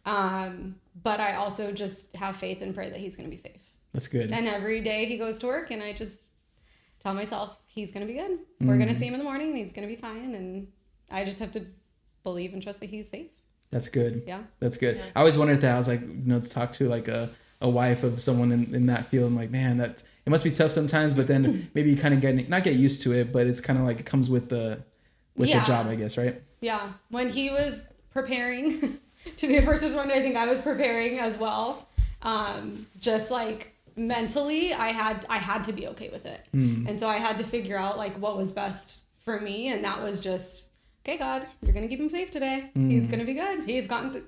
Um, but I also just have faith and pray that he's going to be safe. that's good. And every day he goes to work, and I just tell myself he's going to be good. We're going to see him in the morning, and he's going to be fine. And I just have to believe and trust that he's safe. That's good. Yeah. That's good. I always wondered that. I was like, you know, to talk to like a, a wife of someone in, in that field. I'm like, man, that's it must be tough sometimes, but then maybe you kind of get not get used to it, but it's kind of like it comes with the with Yeah. the job, I guess, right? Yeah. When he was preparing to be a first responder, I think I was preparing as well. Um, just like mentally, I had I had to be okay with it, and so I had to figure out like what was best for me, and that was just okay. God, you're gonna keep him safe today. He's gonna be good. He's gone th-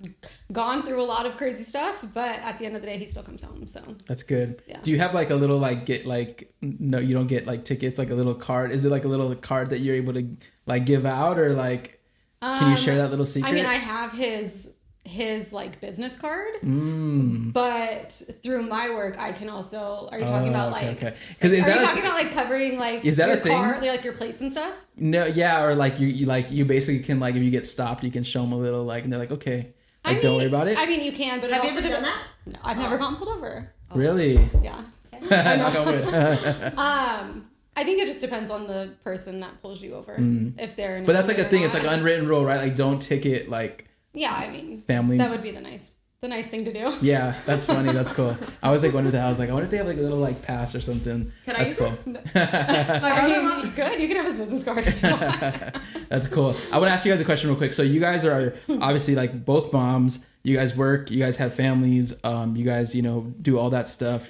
gone through a lot of crazy stuff, but at the end of the day, he still comes home. So That's good. Yeah. Do you have like a little like get like no, you don't get like tickets, like a little card? Is it like a little card that you're able to like give out or like can you Um, share that little secret? I mean, I have his his like business card, Mm. but through my work, I can also. Are you talking Oh, about okay, like? okay. 'Cause is are that you a- talking about like covering like Is that your a thing? car, like your plates and stuff? No, yeah, or like you, you like you basically can like if you get stopped, you can show them a little like and they're like, okay, like I don't worry about it. I mean, you can, but Have you ever done that? No, I've never gotten pulled over. really? Yeah. Knock on wood. Um, I think it just depends on the person that pulls you over if they're. Mm. But that's like a or thing. It's like an unwritten rule, right? Like don't ticket like Yeah, I mean, family. that would be the nice the nice thing to do. Yeah, that's funny. That's cool. I was like wondering that. I was like, I wonder if they have like a little like pass or something. Can that's use cool. I mean, good. You can have his business card. if you want. That's cool. I want to ask you guys a question real quick. So you guys are obviously like both moms. You guys work. You guys have families. Um, you guys, you know, do all that stuff.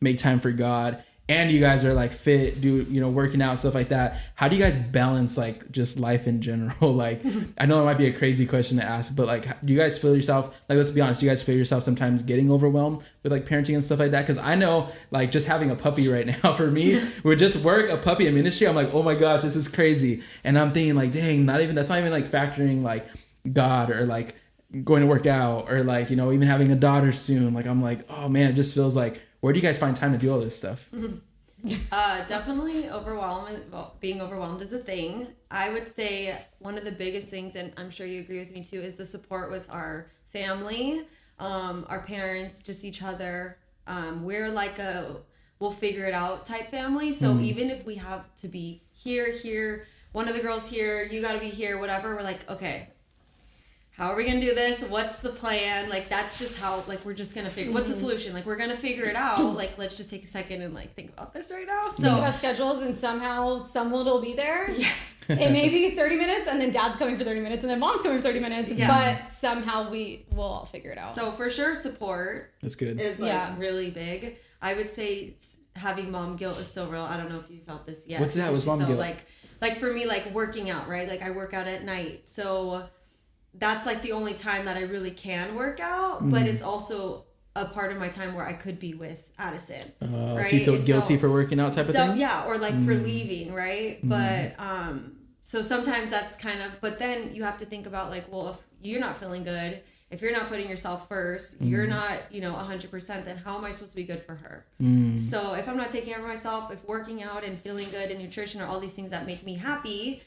Make time for God, and you guys are like fit. Do you know working out stuff like that? How do you guys balance like just life in general? Like, I know it might be a crazy question to ask, but like, do you guys feel yourself? Like, let's be honest. You guys feel yourself sometimes getting overwhelmed with like parenting and stuff like that? Because I know like just having a puppy right now for me, we just work a puppy in ministry. I'm like, oh my gosh, this is crazy, and I'm thinking like, dang, not even that's not even like factoring like God or like going to work out or like you know even having a daughter soon like i'm like oh man it just feels like where do you guys find time to do all this stuff Uh, definitely overwhelming. Well, being overwhelmed is a thing. I would say one of the biggest things, and I'm sure you agree with me too, is the support with our family, um, our parents, just each other. Um, we're like a we'll figure it out type family. So even if we have to be here, here, one of the girls here, you got to be here, whatever. We're like, okay, how are we gonna do this? What's the plan? Like that's just how like we're just gonna figure what's the mm-hmm. solution? Like we're gonna figure it out. Like let's just take a second and like think about this right now. Think so about schedules, and somehow someone will be there. it may be 30 minutes, and then dad's coming for 30 minutes, and then mom's coming for 30 minutes, Yeah. but somehow we will all figure it out. so for sure support that's good. is like Yeah. really big. I would say having mom guilt is so real. I don't know if you felt this yet. What's that? What's mom so guilt? like like for me like working out right? Like i work out at night. So that's like the only time that i really can work out Mm. but it's also a part of my time where i could be with addison uh, right? so you feel guilty so- for working out type of thing Mm. Yeah, or like for leaving, right? But um so sometimes that's kind of but then you have to think about like, well, if you're not feeling good, if you're not putting yourself first, Mm. you're not, you know, 100%, then how am I supposed to be good for her? Mm. So if I'm not taking care of myself, if working out and feeling good and nutrition are all these things that make me happy,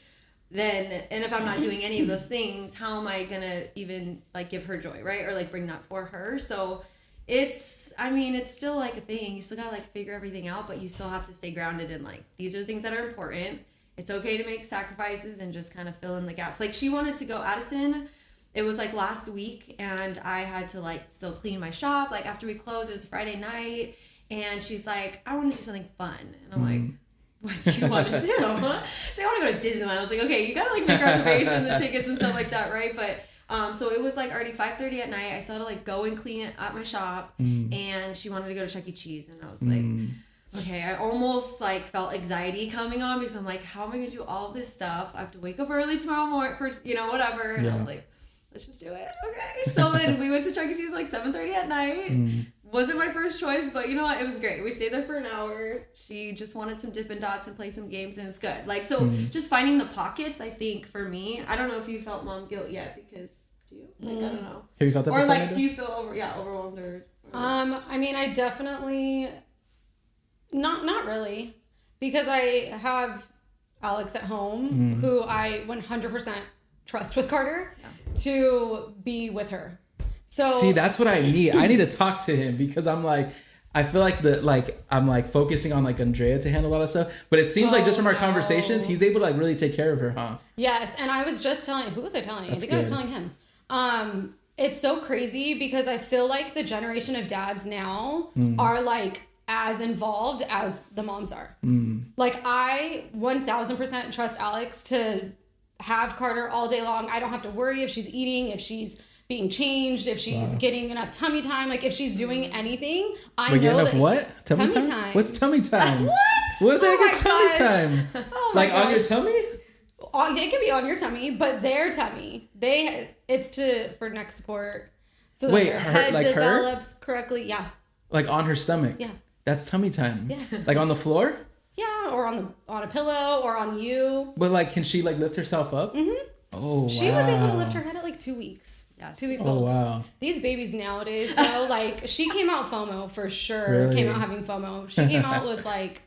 then and if I'm not doing any of those things, how am I gonna even like give her joy, right? Or like bring that for her. So it's I mean, it's still like a thing. You still gotta like figure everything out, but you still have to stay grounded in like these are the things that are important. It's okay to make sacrifices and just kind of fill in the gaps. Like she wanted to go Addison. It was like last week and I had to like still clean my shop. Like after we closed, it was Friday night and she's like, I want to do something fun. And I'm like, mm-hmm. What do you want to do? Like, I want to go to Disneyland. I was like, okay, you gotta like make reservations and tickets and stuff like that, right? But um, so it was like already 5:30 at night. I still had to like go and clean it at my shop, mm. and she wanted to go to Chuck E. Cheese, and I was like, mm. okay. I almost like felt anxiety coming on because I'm like, how am I gonna do all this stuff? I have to wake up early tomorrow morning, for, you know, whatever. And I was like, let's just do it, okay. So then we went to Chuck E. Cheese like 7:30 at night mm. Wasn't my first choice, but you know what? It was great. We stayed there for an hour. She just wanted some Dippin' Dots and play some games, and it was good. Like, so mm-hmm. just finding the pockets, I think, for me, I don't know if you felt mom guilt yet because do you? Like, I don't mm. know. have you felt that Or before, like, do you feel over, yeah, overwhelmed or? or- Um, I mean, I definitely not not really because I have Alex at home mm. who I 100% trust with Carter to be with her. So see that's what i need i need to talk to him because i'm like I feel like the like I'm like focusing on like Andrea to handle a lot of stuff, but it seems like just Oh, from our no. conversations, he's able to like really take care of her, huh? Yes, and I was just telling who was I telling? That's I think I was telling him. Um, it's so crazy because I feel like the generation of dads now Mm. are like as involved as the moms are. Mm. Like I 1000% trust Alex to have Carter all day long. I don't have to worry if she's eating, if she's being changed, if she's getting enough tummy time, like if she's doing anything. I We're know getting that enough what? he- Tummy, time? What's tummy time? What? What the Oh heck is my tummy gosh. time? Oh my like on your tummy? Uh, it can be on your tummy, but their tummy. They it's to for neck support, so that Wait, her- head like her? develops correctly. Yeah, Like on her stomach? Yeah. That's tummy time. Yeah. Like on the floor? yeah, or on the on a pillow or on you. But like, can she like lift herself up? Mm-hmm. Oh, She was able to lift her head at like two weeks. Yeah, two weeks Oh old. wow. These babies nowadays, though, like she came out FOMO for sure. Really? Came out having FOMO. She came out with like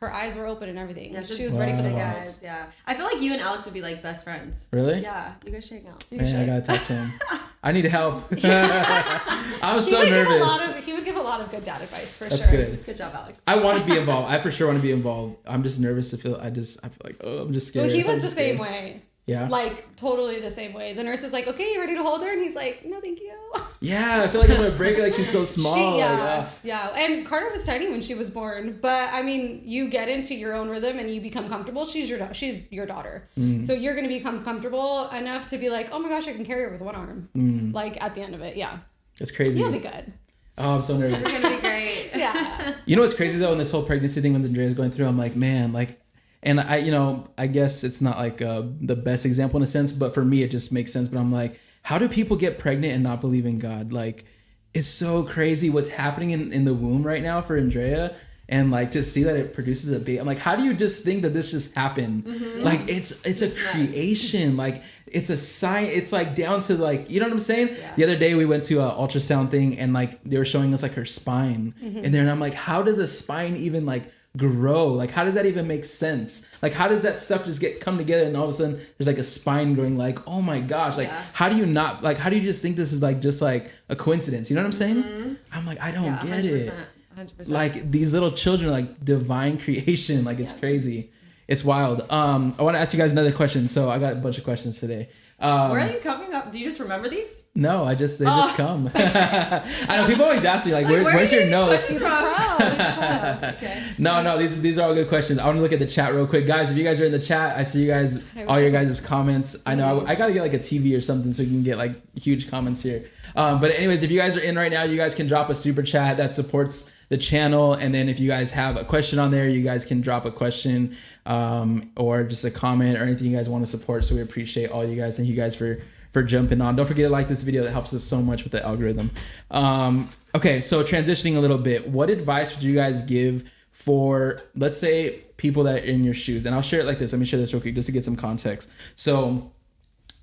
her eyes were open and everything. Yeah, she was ready for the world. Guys, yeah. I feel like you and Alex would be like best friends. Really? Yeah, you guys should hang out. You Man, I should. gotta talk to him. I need help. I'm so would give a lot nervous. of he would give a lot of good dad advice for That's sure. good. Good job, Alex. I want to be involved. I for sure want to be involved. I'm just nervous to feel. I just. I feel like oh, I'm just scared. Well, he was I'm the just same scared. way. Yeah. Like totally the same way. The nurse is like, "Okay, you ready to hold her?" And he's like, "No, thank you." Yeah, I feel like I'm gonna break her. Like she's so small. She, like, yeah, ah. yeah. And Carter was tiny when she was born, but I mean, you get into your own rhythm and you become comfortable. She's your da- she's your daughter, Mm. so you're gonna become comfortable enough to be like, "Oh my gosh, I can carry her with one arm." Mm. Like at the end of it, yeah, it's crazy. you'll be good. Oh, I'm so nervous. It's gonna be great. Yeah. You know what's crazy though in this whole pregnancy thing when Andrea's going through, I'm like, man, like, and I, you know, I guess it's not like uh, the best example in a sense, but for me it just makes sense. But I'm like, how do people get pregnant and not believe in God? Like, it's so crazy what's happening in, in the womb right now for Andrea. And like to see that it produces a baby, I'm like, how do you just think that this just happened? Like it's it's a creation, like it's a sign. It's like down to like you know what I'm saying. The other day we went to a ultrasound thing and like they were showing us like her spine, and then I'm like, how does a spine even like grow? Like how does that even make sense? Like how does that stuff just get come together and all of a sudden there's like a spine growing? Like oh my gosh, like Yeah. how do you not like how do you just think this is like just like a coincidence? You know what I'm saying? I'm like I don't Yeah, get it 100%. 100%. like these little children like divine creation like it's crazy it's wild um i want to ask you guys another question so i got a bunch of questions today um Where are you coming up? Do you just remember these? no i just they just Oh. come. I know people always ask me like, where, where where's are your notes questions Okay. no no these these are all good questions. I want to look at the chat real quick. Guys if you guys are in the chat i see you guys all your guys' comments. I know I, I gotta get like a tv or something so you can get like huge comments here. Um, but anyways if you guys are in right now you guys can drop a super chat that supports the channel. And then if you guys have a question on there you guys can drop a question um, or just a comment or anything you guys want to support. So we appreciate all you guys. Thank you guys for for jumping on. Don't forget to like this video. That helps us so much with the algorithm. Um, okay so transitioning a little bit what advice would you guys give for let's say people that are in your shoes? And i'll share it like this. Let me share this real quick just to get some context. So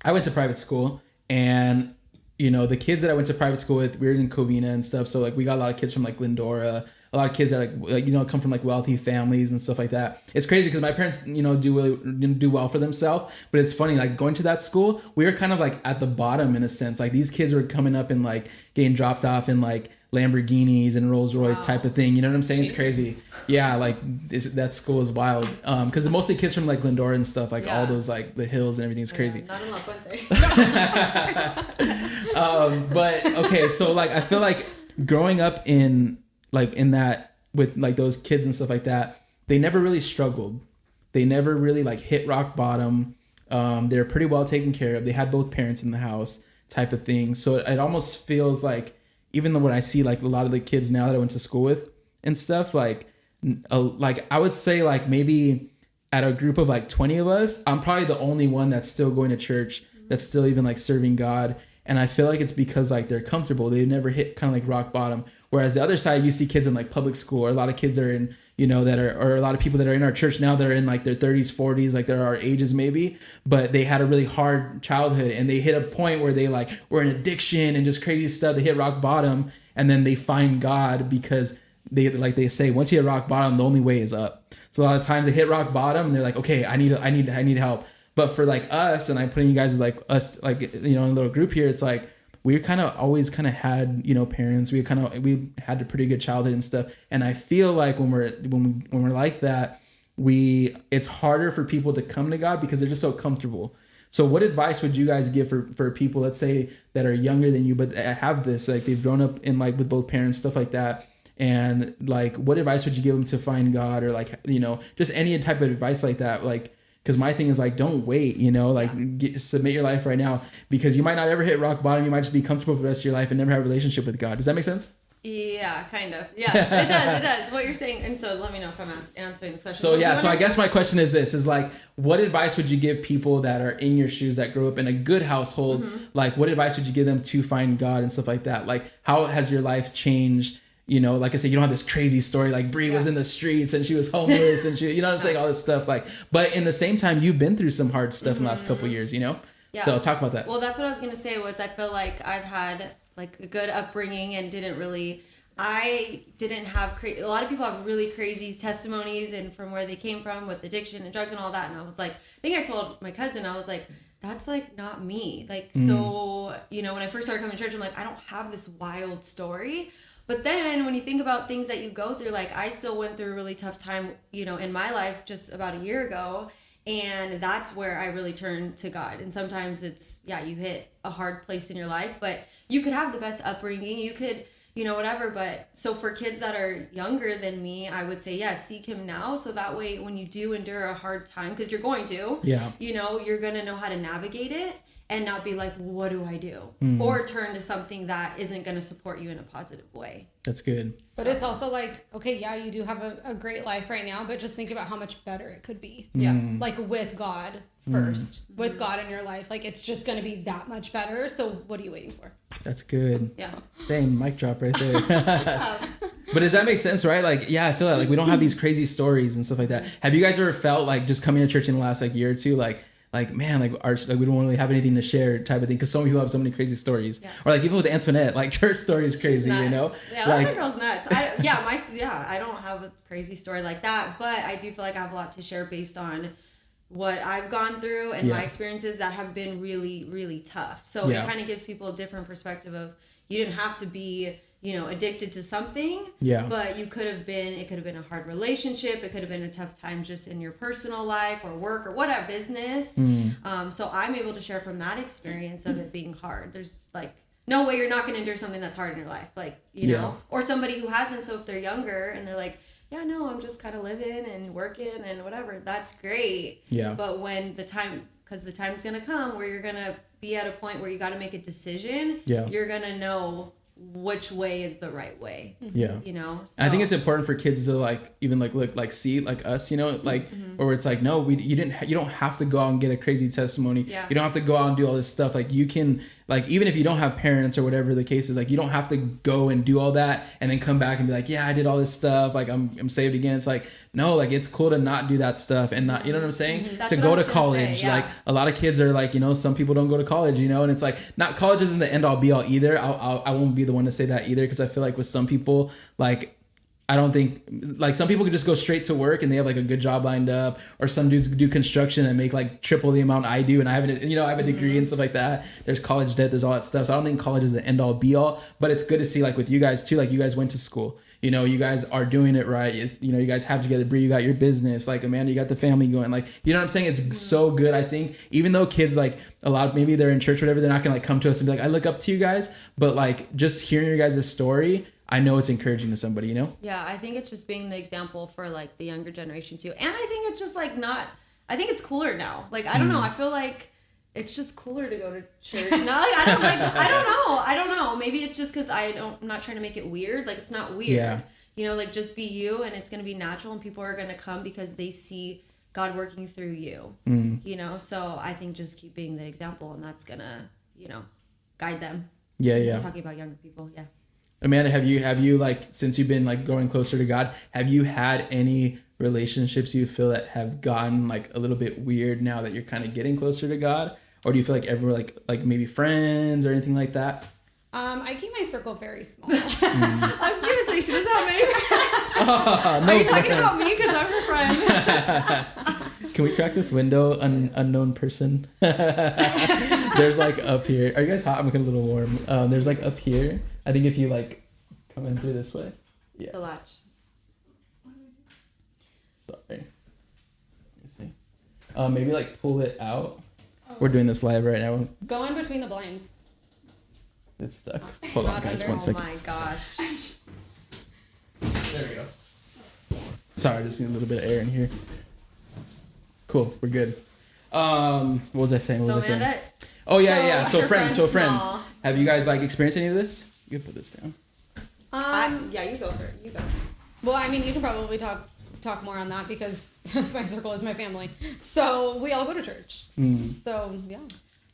I went to private school and you know the kids that I went to private school with we were in Covina and stuff. So like we got a lot of kids from like Glendora a lot of kids that like, like you know come from like wealthy families and stuff like that. It's crazy because my parents you know do really do well for themselves. But it's funny like going to that school we were kind of like at the bottom in a sense. Like these kids were coming up and like getting dropped off in like Lamborghinis and Rolls Royce Wow. type of thing you know what I'm saying it's crazy yeah like that school is wild um because mostly kids from like Glendora and stuff like all those like the hills and everything's crazy Not in weren't they? um, but okay, so like I feel like growing up in like in that with like those kids and stuff like that, they never really struggled. They never really like hit rock bottom. Um, they're pretty well taken care of. They had both parents in the house, type of thing. So it, it almost feels like even though when I see like a lot of the kids now that I went to school with and stuff, like like I would say like maybe at a group of like 20 of us, I'm probably the only one that's still going to church, that's still even like serving God. And I feel like it's because like they're comfortable. They've never hit kind of like rock bottom. Whereas the other side, you see kids in like public school, or a lot of kids are in, you know, that are, or a lot of people that are in our church now that are in like their 30s, 40s, like they're our ages maybe, but they had a really hard childhood and they hit a point where they like were in addiction and just crazy stuff. They hit rock bottom and then they find God because they like they say once you hit rock bottom, the only way is up. So a lot of times they hit rock bottom and they're like, okay, I need I need I need help. But for like us, and I'm putting you guys like us like you know in a little group here, it's like we kind of always kind of had you know parents. We kind of we had a pretty good childhood and stuff. And I feel like when we're when we when we're like that, we it's harder for people to come to God because they're just so comfortable. So what advice would you guys give for for people let's say that are younger than you but have this like they've grown up in like with both parents stuff like that and like what advice would you give them to find God or like you know just any type of advice like that like because my thing is like don't wait you know like get, submit your life right now because you might not ever hit rock bottom you might just be comfortable for the rest of your life and never have a relationship with God does that make sense Yeah, kind of. Yes, it does. It does. What you're saying, and so let me know if I'm answering this question. So yeah, so I guess my question is this: is like, what advice would you give people that are in your shoes that grew up in a good household? Mm-hmm. Like, what advice would you give them to find God and stuff like that? Like, how has your life changed? You know, like I said, you don't have this crazy story like Brie was in the streets and she was homeless and she, you know what I'm saying, all this stuff. Like, but in the same time, you've been through some hard stuff in the last couple of years. You know, Mm-hmm. Yeah. so talk about that. Well, that's what I was gonna say. Was I feel like I've had like a good upbringing and didn't really. I didn't have cra- a lot of people have really crazy testimonies and from where they came from with addiction and drugs and all that. And I was like, I think I told my cousin, I was like, that's like not me. Like, so you know, when I first started coming to church, I'm like, I don't have this wild story. But then when you think about things that you go through, like I still went through a really tough time, you know, in my life just about a year ago. And that's where I really turn to God. And sometimes it's, yeah, you hit a hard place in your life, but you could have the best upbringing. You could, you know, whatever. But so for kids that are younger than me, I would say, yeah, seek Him now. So that way, when you do endure a hard time, because you're going to, Yeah. you know, you're going to know how to navigate it and not be like, what do I do? Mm. Or turn to something that isn't going to support you in a positive way. That's good. But it's also like, okay, yeah, you do have a, a great life right now, but just think about how much better it could be. Yeah. Mm. Like with God first, with God in your life. Like it's just going to be that much better. So what are you waiting for? That's good. Yeah. Dang, mic drop right there. but does that make sense, right? Like, yeah, I feel like, like we don't have these crazy stories and stuff like that. Have you guys ever felt like just coming to church in the last like year or two, like, like man, like our like we don't really have anything to share type of thing because so many people have so many crazy stories, Yeah. or like even with Antoinette, like her story is crazy, you know? Yeah, that girl's nuts. I, yeah, my yeah, I don't have a crazy story like that, but I do feel like I have a lot to share based on what I've gone through and my experiences that have been really, really tough. So Yeah. it kind of gives people a different perspective of you didn't have to be, you know, addicted to something. Yeah. But you could have been. It could have been a hard relationship. It could have been a tough time just in your personal life or work or whatever business. Mm. Um, so I'm able to share from that experience of it being hard. There's like no way you're not going to endure something that's hard in your life, like you Yeah. know, or somebody who hasn't. So if they're younger and they're like, yeah, no, I'm just kind of living and working and whatever, that's great. Yeah. But when the time, because the time's going to come where you're going to be at a point where you got to make a decision. Yeah. You're going to know which way is the right way. yeah. You know. I think it's important for kids to like even like look like see like us, you know, like Mm-hmm. where it's like no, we you didn't you don't have to go out and get a crazy testimony. Yeah. You don't have to go out and do all this stuff. Like you can like even if you don't have parents or whatever the case is, like you don't have to go and do all that and then come back and be like, yeah, I did all this stuff. Like I'm I'm saved again. It's like no, like it's cool to not do that stuff and not you know what I'm saying Mhm. To go to say, college. yeah. Like a lot of kids are like you know some people don't go to college, you know, and it's like not college isn't the end all be all either. I'll, I'll I won't be the one to say that either because I feel like with some people like I don't think like some people can just go straight to work and they have like a good job lined up, or some dudes do construction and make like triple the amount I do, and I have a you know I have a degree and mm-hmm. stuff like that. There's college debt, there's all that stuff. So I don't think college is the end all be all, but it's good to see like with you guys too. Like you guys went to school, you know, you guys are doing it right. You you know, you guys have together. Bree, you got your business. Like Amanda, you got the family going. Like you know what I'm saying? It's mm-hmm. so good. I think even though kids like a lot, of, maybe they're in church, or whatever, they're not gonna like come to us and be like, I look up to you guys. But like just hearing your guys' story. I know it's encouraging to somebody, you know? Yeah, I think it's just being the example for like the younger generation too. And I think it's just like not I think it's cooler now. Like I don't know, Mm. I feel like it's just cooler to go to church. Not like I don't like I don't know. I don't know. Maybe it's just cuz I don't I'm not trying to make it weird. Like it's not weird. Yeah. You know, like just be you and it's going to be natural and people are going to come because they see God working through you. Mm. You know, so I think just keep being the example and that's going to, you know, guide them. Yeah, yeah. Talking about younger people, yeah. Amanda, have you have you like since you've been like going closer to God, have you had any relationships you feel that have gotten like a little bit weird now that you're kind of getting closer to God? Or do you feel like everyone like like maybe friends or anything like that? Um, I keep my circle very small. I'm seriously, she doesn't have me. Uh, Are you talking about me because I'm her friend? Can we crack this window, un- unknown person? there's like up here. Are you guys hot? I'm getting a little warm. Um, there's like up here. I think if you like come in through this way. Yeah. The latch. Sorry. Let me see. Um, maybe like pull it out. We're doing this live right now. Go in between the blinds. It's stuck. Hold on, guys. under. Oh my gosh. There we go. Sorry, I just need a little bit of air in here. Cool, we're good. Um, what was I saying? What So was I saying? Amanda, Oh yeah, so yeah. So your friends, so friends friends. Have you guys like experienced any of this? You can put this down. Um, yeah, you go for it. You go. well, I mean, you can probably talk talk more on that because my circle is my family. So we all go to church. Mm. So yeah.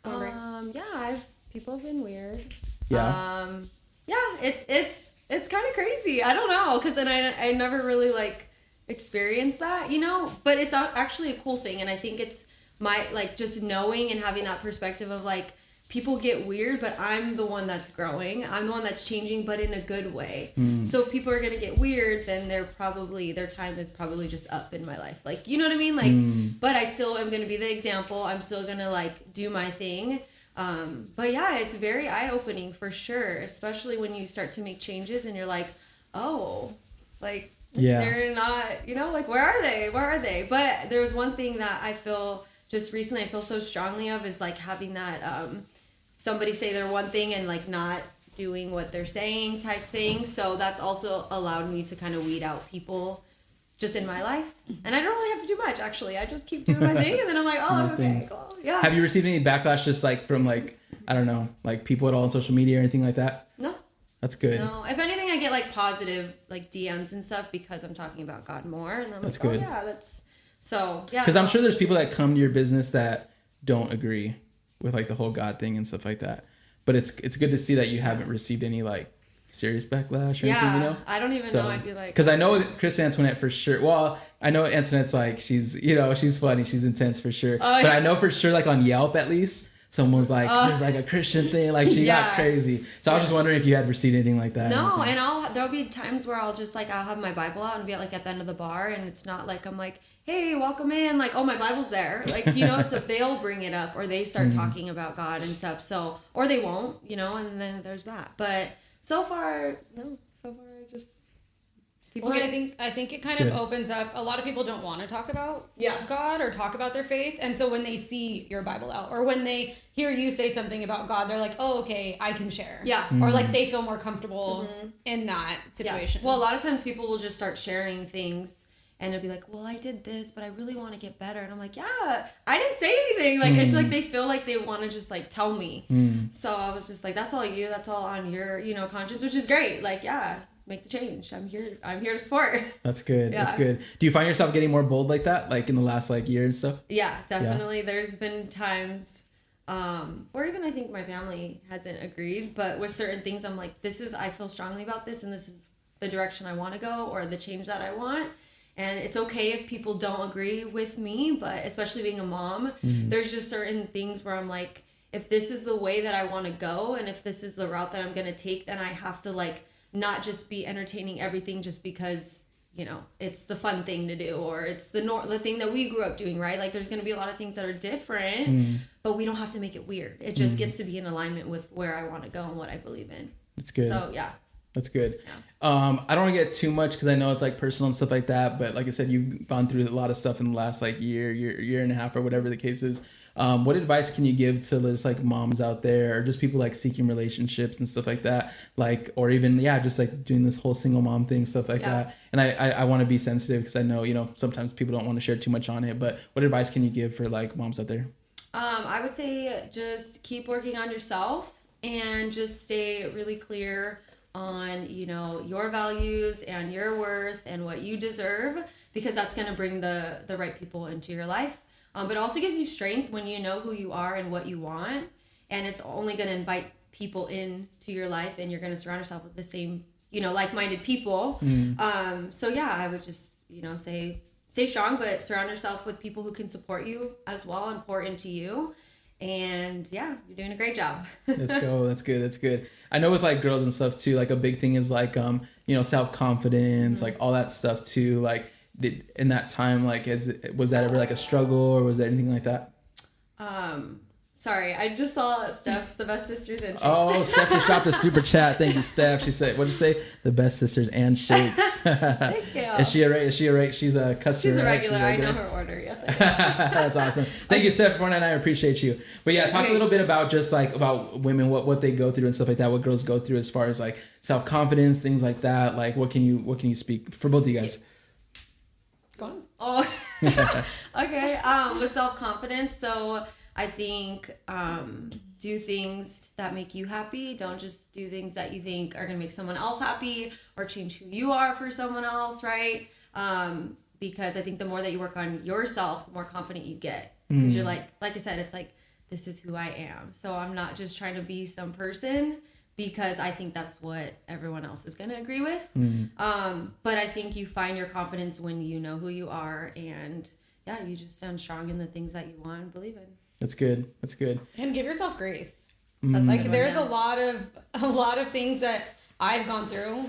Going great. Um, yeah, I've people have been weird. Yeah. Um, yeah, it, it's it's kind of crazy. I don't know, because then I I never really like experienced that, you know. But it's actually a cool thing, and I think it's my like just knowing and having that perspective of like people get weird, but I'm the one that's growing. I'm the one that's changing, but in a good way. So if people are gonna get weird, then they're probably their time is probably just up in my life. Like you know what I mean? Like, but I still am gonna be the example. I'm still gonna like do my thing. Um, but yeah, it's very eye opening for sure, especially when you start to make changes and you're like, oh, like Yeah. They're not, you know, like where are they? Where are they? But there was one thing that I feel just recently I feel so strongly of is like having that um somebody say they're one thing and like not doing what they're saying type thing. So that's also allowed me to kind of weed out people just in my life. And I don't really have to do much actually. I just keep doing my thing and then I'm like, oh, okay, thing. cool. Yeah. Have you received any backlash just like from like I don't know, like people at all on social media or anything like that? no. That's good. No, if anything, I get like positive like DMs and stuff because I'm talking about God more, and I'm That's like, oh, good. oh yeah, that's so yeah. Because I'm sure there's people that come to your business that don't agree with like the whole God thing and stuff like that. But it's it's good to see that you haven't received any like serious backlash or Yeah, anything, you know? I don't even know. I'd be like, because I know Chris Antoinette for sure. Well, I know Antoinette's like she's you know she's funny, she's intense for sure. Oh, but. I know for sure like on Yelp at least someone's like this is like a Christian thing, like she got crazy. So I was just wondering if you had received anything like that. no, and I'll there'll be times where I'll just like I'll have my Bible out and be like at the end of the bar, and it's not like I'm like, hey, welcome in, like oh my Bible's there, like you know. so they'll bring it up or they start Mm-hmm. talking about God and stuff. So or they won't, you know, and then there's that. But so far, no, so far I just people Well, get I think I think it kind of good. opens up. A lot of people don't want to talk about Yeah. God or talk about their faith, and so when they see your Bible out or when they hear you say something about God, they're like, "Oh, okay, I can share." Yeah. Mm-hmm. Or like they feel more comfortable mm-hmm. in that situation. Yeah. Well, a lot of times people will just start sharing things and it'll be like, well, I did this, but I really want to get better. And I'm like, yeah, I didn't say anything. Like, it's like mm. they feel like they want to just like tell me. Mm. So I was just like, that's all you. That's all on your, you know, conscience, which is great. Like, yeah, make the change. I'm here. I'm here to support. That's good. That's good. Do you find yourself getting more bold like that, like in the last like year and stuff? Yeah, definitely. There's been times, um, or even I think my family hasn't agreed, but with certain things, I'm like, this is, I feel strongly about this, and this is the direction I want to go, or the change that I want. And it's okay if people don't agree with me, but especially being a mom, there's just certain things where I'm like, if this is the way that I want to go, and if this is the route that I'm going to take, then I have to like not just be entertaining everything just because you know it's the fun thing to do or it's the nor- the thing that we grew up doing right like there's going to be a lot of things that are different but we don't have to make it weird it just gets to be in alignment with where i want to go and what i believe in That's good. so yeah That's good. Um, I don't want to get too much because I know it's like personal and stuff like that. But like I said, you've gone through a lot of stuff in the last like year, year, year and a half, or whatever the case is. Um, what advice can you give to just like moms out there, or just people like seeking relationships and stuff like that, like, or even yeah, just like doing this whole single mom thing, stuff like Yeah. that. And I, I, I want to be sensitive because I know you know sometimes people don't want to share too much on it. But what advice can you give for like moms out there? Um, I would say just keep working on yourself and just stay really clear on you know your values and your worth and what you deserve because that's going to bring the the right people into your life. Um, but it also gives you strength when you know who you are and what you want, and it's only going to invite people into your life, and you're going to surround yourself with the same you know like-minded people. Um, so yeah, I would just you know say stay strong, but surround yourself with people who can support you as well and pour into you. And yeah, you're doing a great job. Let's go. That's good. That's good. I know with like girls and stuff too, like a big thing is like um, you know, self confidence, like all that stuff too. Like did in that time, like is was that ever like a struggle or was there anything like that? um, sorry, I just saw Steph's the best sisters and shakes. Oh, Steph just dropped a super chat. Thank you, Steph. She said, "What did you say? The best sisters and shakes." Thank you. is she a ra- is she a ra- she's a customer? She's a right? regular. I know her order. Yes. That's awesome. Thank you, Steph. One and I appreciate you. But yeah, talk a little bit about just like about women, what what they go through and stuff like that. What girls go through as far as like self confidence, things like that. Like, what can you what can you speak for both of you guys? On. Oh, okay. Um, with self confidence, so I think um, do things that make you happy. Don't just do things that you think are gonna make someone else happy or change who you are for someone else, right? Um, because I think the more that you work on yourself, the more confident you get. Because you're like, like I said, it's like this is who I am. So I'm not just trying to be some person because I think that's what everyone else is going to agree with. Mm-hmm. Um, but I think you find your confidence when you know who you are and yeah, you just stand strong in the things that you want and believe in. That's good. That's good. And give yourself grace. Mm-hmm. That's Like a good there's a lot of a lot of things that I've gone through,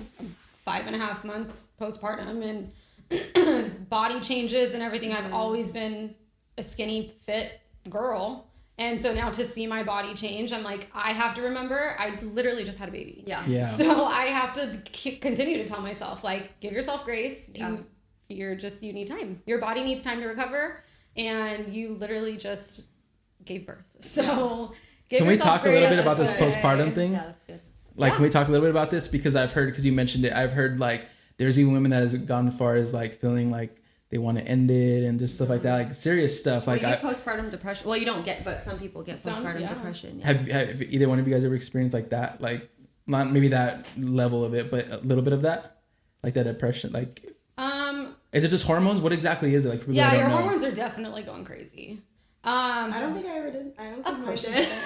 five and a half months postpartum and body changes and everything. I've mm-hmm. always been a skinny, fit girl, And so now to see my body change, I'm like, I have to remember, I literally just had a baby. Yeah. Yeah. So I have to k- continue to tell myself, like, give yourself grace. Yeah. You, you're just, you need time. Your body needs time to recover. And you literally just gave birth. So give Can we yourself talk a little bit about this It's okay. postpartum thing? Yeah, that's good. Like, Yeah. can we talk a little bit about this? Because I've heard, because you mentioned it, I've heard like there's even women that has gone as far as like feeling like they want to end it and just stuff like that, like serious stuff. Well, Like, you I, postpartum depression. Well, you don't get, but some people get Some, postpartum yeah. depression. Yeah. have, have either one of you guys ever experienced like that? Like, not maybe that level of it, but a little bit of that, like that depression. Like, Um, is it just hormones? What exactly is it? Like, for yeah, your know. hormones are definitely going crazy. Um, I don't think I ever did. I don't Of think I course you did. didn't.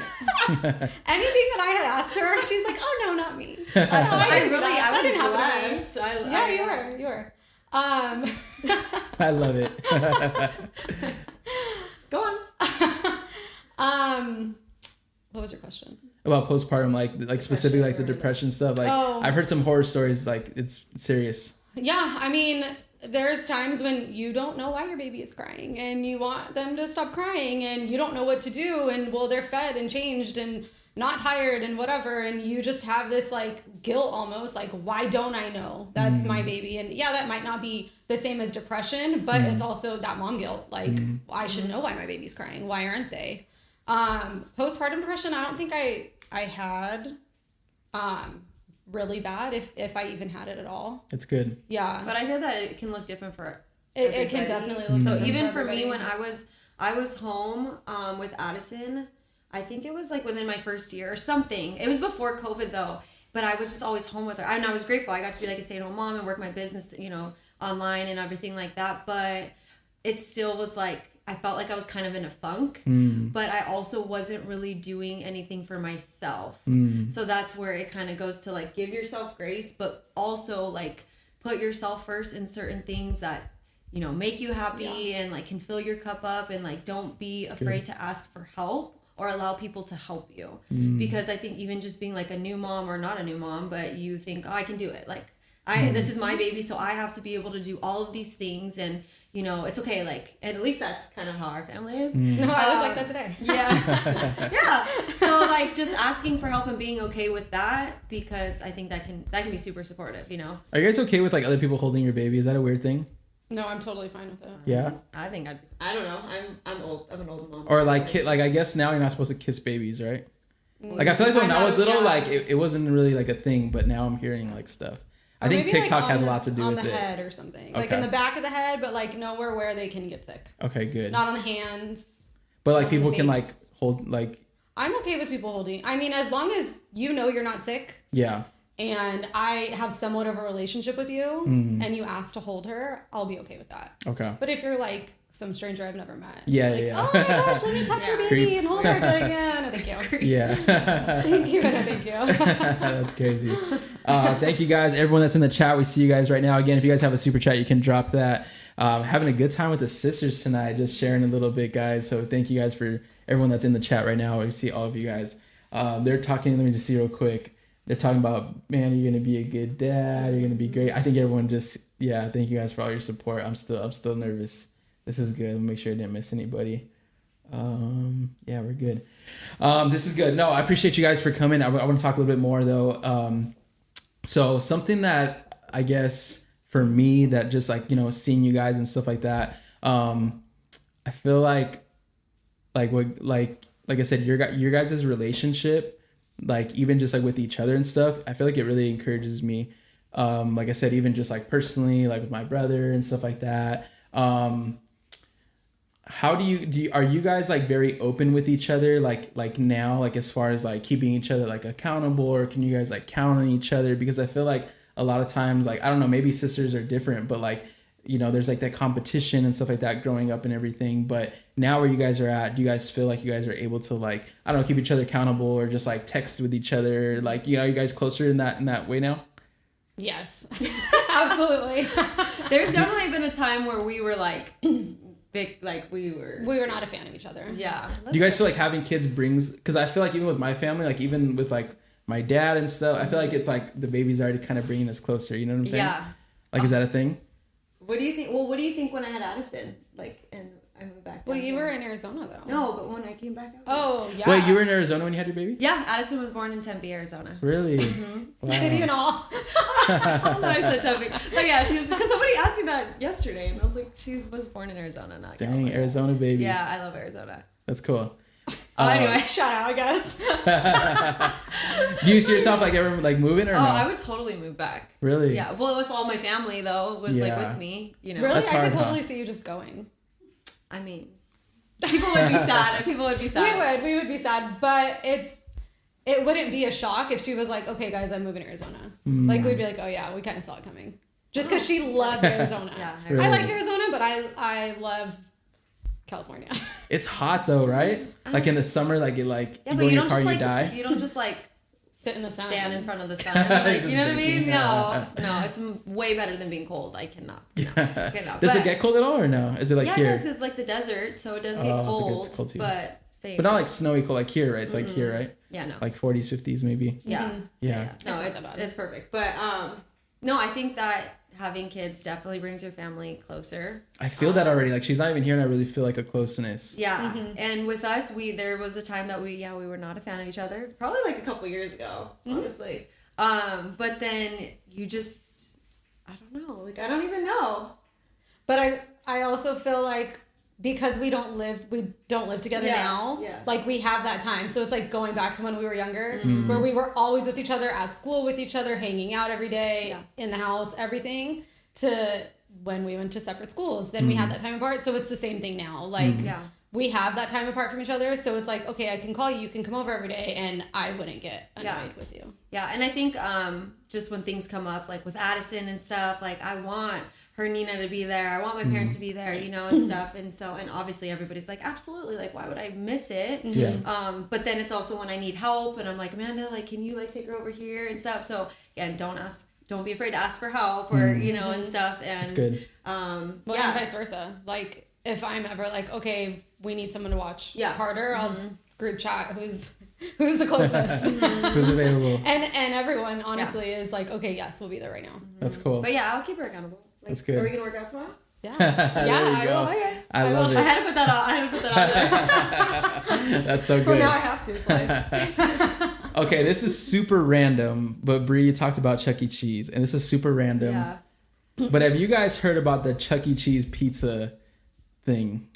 Anything that I had asked her, she's like, "Oh no, not me." I, know, I didn't do really, that. I was didn't happen to me. blessed. I, Yeah, I, you were. You were. Um, I love it. Go on. um, what was your question? about postpartum, like like specifically like the depression stuff. Like, Oh. I've heard some horror stories. Like, it's serious. Yeah, I mean, there's times when you don't know why your baby is crying and you want them to stop crying and you don't know what to do and well they're fed and changed and not tired and whatever and you just have this like guilt almost like why don't I know? That's my baby. And yeah that might not be the same as depression but it's also that mom guilt. Like I should know why my baby's crying. Why aren't they? Um postpartum depression I don't think I I had um really bad if if I even had it at all. It's good. yeah. But I hear that it can look different for. it, it can definitely look So even for everybody. me, when I was I was home um, with Addison, I think it was like within my first year or something. It was before COVID though, but I was just always home with her, and I was grateful. I got to be like a stay at home mom and work my business, you know, online and everything like that. But it still was like I felt like I was kind of in a funk, mm. but I also wasn't really doing anything for myself. Mm. So that's where it kind of goes to like give yourself grace, but also like put yourself first in certain things that you know make you happy and like can fill your cup up and like don't be afraid to ask for help or allow people to help you. Because i think even just being like a new mom or not a new mom but you think oh, i can do it. Like i this is my baby so i have to be able to do all of these things and you know it's okay like and at least that's kind of how our family is. No, I was Um, like that today. yeah. Yeah. So like just asking for help and being okay with that because i think that can that can be super supportive you know? Are you guys okay with like other people holding your baby? Is that a weird thing? No, I'm totally fine with that. Yeah. i think i'd i don't know i'm i'm old i'm an old mom Or like, ki- like I guess now you're not supposed to kiss babies, right? Mm. Like I feel like when I I was little, yeah. like it, it wasn't really like a thing, but now I'm hearing like stuff. I Or think maybe, like, TikTok on has a the- lot to do on with the it. head or something, like Okay. in the back of the head, but like nowhere where they can get sick. Okay, good. Not on the hands. But like on the people can face. like hold like I'm okay with people holding. I mean, as long as you know you're not sick yeah. And I have somewhat of a relationship with you, Mm. and you ask to hold her, I'll be okay with that. Okay. But if you're like some stranger I've never met, Yeah, like, yeah, oh my gosh, let me touch your baby Creep. and hold her, like, yeah, no, thank you, Yeah. thank you, no, thank you. That's crazy. Uh, thank you guys, everyone that's in the chat. We see you guys right now. Again, if you guys have a super chat, you can drop that. Um, having a good time with the sisters tonight, just sharing a little bit, guys. So thank you guys for everyone that's in the chat right now. We see all of you guys. Um, they're talking. Let me just see real quick. They're talking about, man, you're gonna be a good dad. You're gonna be great. I think everyone just, yeah. Thank you guys for all your support. I'm still, I'm still nervous. This is good. Make sure I didn't miss anybody. Um, yeah, we're good. Um, this is good. No, I appreciate you guys for coming. I, want to talk a little bit more though. Um, so something that I guess for me that just like you know seeing you guys and stuff like that. Um, I feel like like what like like I said, your your guys' relationship, like even just like with each other and stuff. I feel like it really encourages me. Um, like I said, even just like personally, like with my brother and stuff like that. Um, how do you do you, are you guys like very open with each other like like now like as far as like keeping each other like accountable or can you guys like count on each other because i feel like a lot of times like i don't know maybe sisters are different but like you know there's like that competition and stuff like that growing up and everything but now where you guys are at do you guys feel like you guys are able to like i don't know keep each other accountable or just like text with each other like you know you guys closer in that in that way now yes, absolutely. There's definitely been a time where we were like, big, like we were. we were not a fan of each other. Yeah. do you guys feel like having kids brings because i feel like even with my family like even with like my dad and stuff i feel like it's like the baby's already kind of bringing us closer you know what i'm saying Yeah. like is that a thing What do you think? Well, what do you think when I had Addison? Like, and I moved back. Well, you were in Arizona though. No, but when I came back out. Oh yeah. Wait, you were in Arizona when you had your baby? Yeah, Addison was born in Tempe, Arizona. Really? Mm-hmm. City and all. I said Tempe. But yeah, she was because somebody asked me that yesterday, and I was like, she was born in Arizona, not Dang, California. Arizona baby. Yeah, I love Arizona. That's cool. Oh, Uh, anyway. Shout out, I guess. Do you see yourself like ever like moving or Oh, no? I would totally move back. really? Yeah, well, with all my family though was like with me, you know. really, That's I hard, could huh? totally see you just going. I mean, people would be sad. People would be sad. We would, we would be sad, but it's it wouldn't be a shock if she was like, "Okay, guys, I'm moving to Arizona." Hmm. Like we'd be like, "Oh yeah, we kind of saw it coming," just because she loved Arizona. Yeah, I I liked Arizona, but I I love California. It's hot though, right? Like in the summer, like it like Yeah, you go in you your don't car just and you like die. you don't just like Sit in the sun. stand in front of the sun. Like, you know what I mean? No, no, it's way better than being cold. I cannot. No, I cannot. Does But- it get cold at all or no? Is it like yeah, here? it does because like the desert, so it does get Oh, so it cold. gets cold too. but same. but not like snowy cold like here, right? It's like here, right? yeah, no. Like 40s, 50s maybe. yeah. Mhm. Yeah. No, It's not that it's bad. it's perfect. But um, no, I think that having kids definitely brings your family closer. I feel that um, already. Like she's not even here, and I really feel like a closeness. Yeah, mm-hmm. and with us, we there was a time that we yeah we were not a fan of each other. Probably like a couple years ago, mm-hmm. honestly. Um, but then you just I don't know, like I don't even know. But I I also feel like because we don't live we don't live together Yeah, now. yeah. Like we have that time. So it's like going back to when we were younger, Mm-hmm. where we were always with each other at school with each other, hanging out every day, Yeah. in the house, everything. To when we went to separate schools, then we had that time apart. So it's the same thing now. Like Yeah. we have that time apart from each other. So it's like okay, I can call you, you can come over every day, and I wouldn't get annoyed Yeah. with you. Yeah, and I think um, just when things come up, like with Addison and stuff, like I want her Nina to be there. I want my parents mm-hmm. to be there, you know, and stuff. And so, and obviously everybody's like, absolutely, like why would I miss it? Yeah. Mm-hmm. Um, but then it's also when I need help, and I'm like, Amanda, like, can you like take her over here and stuff? So again, don't ask, don't be afraid to ask for help or mm-hmm. you know and stuff. And That's good. Um, Well, yeah, and vice versa. Like if I'm ever like, okay, we need someone to watch Yeah. Carter, I'll group chat who's who's the closest. Who's available? and and everyone honestly is like, okay, yes, we'll be there right now. That's cool. but yeah, I'll keep her accountable. Like, That's good. Are we gonna work out tomorrow? Yeah. Yeah, I go. will. Okay. I I love I it. had to put that out. I had to put that out there. That's so good. Well, now I have to. Okay, this is super random, but Bree talked about Chuck E. Cheese, and this is super random. yeah. But have you guys heard about the Chuck E. Cheese pizza thing?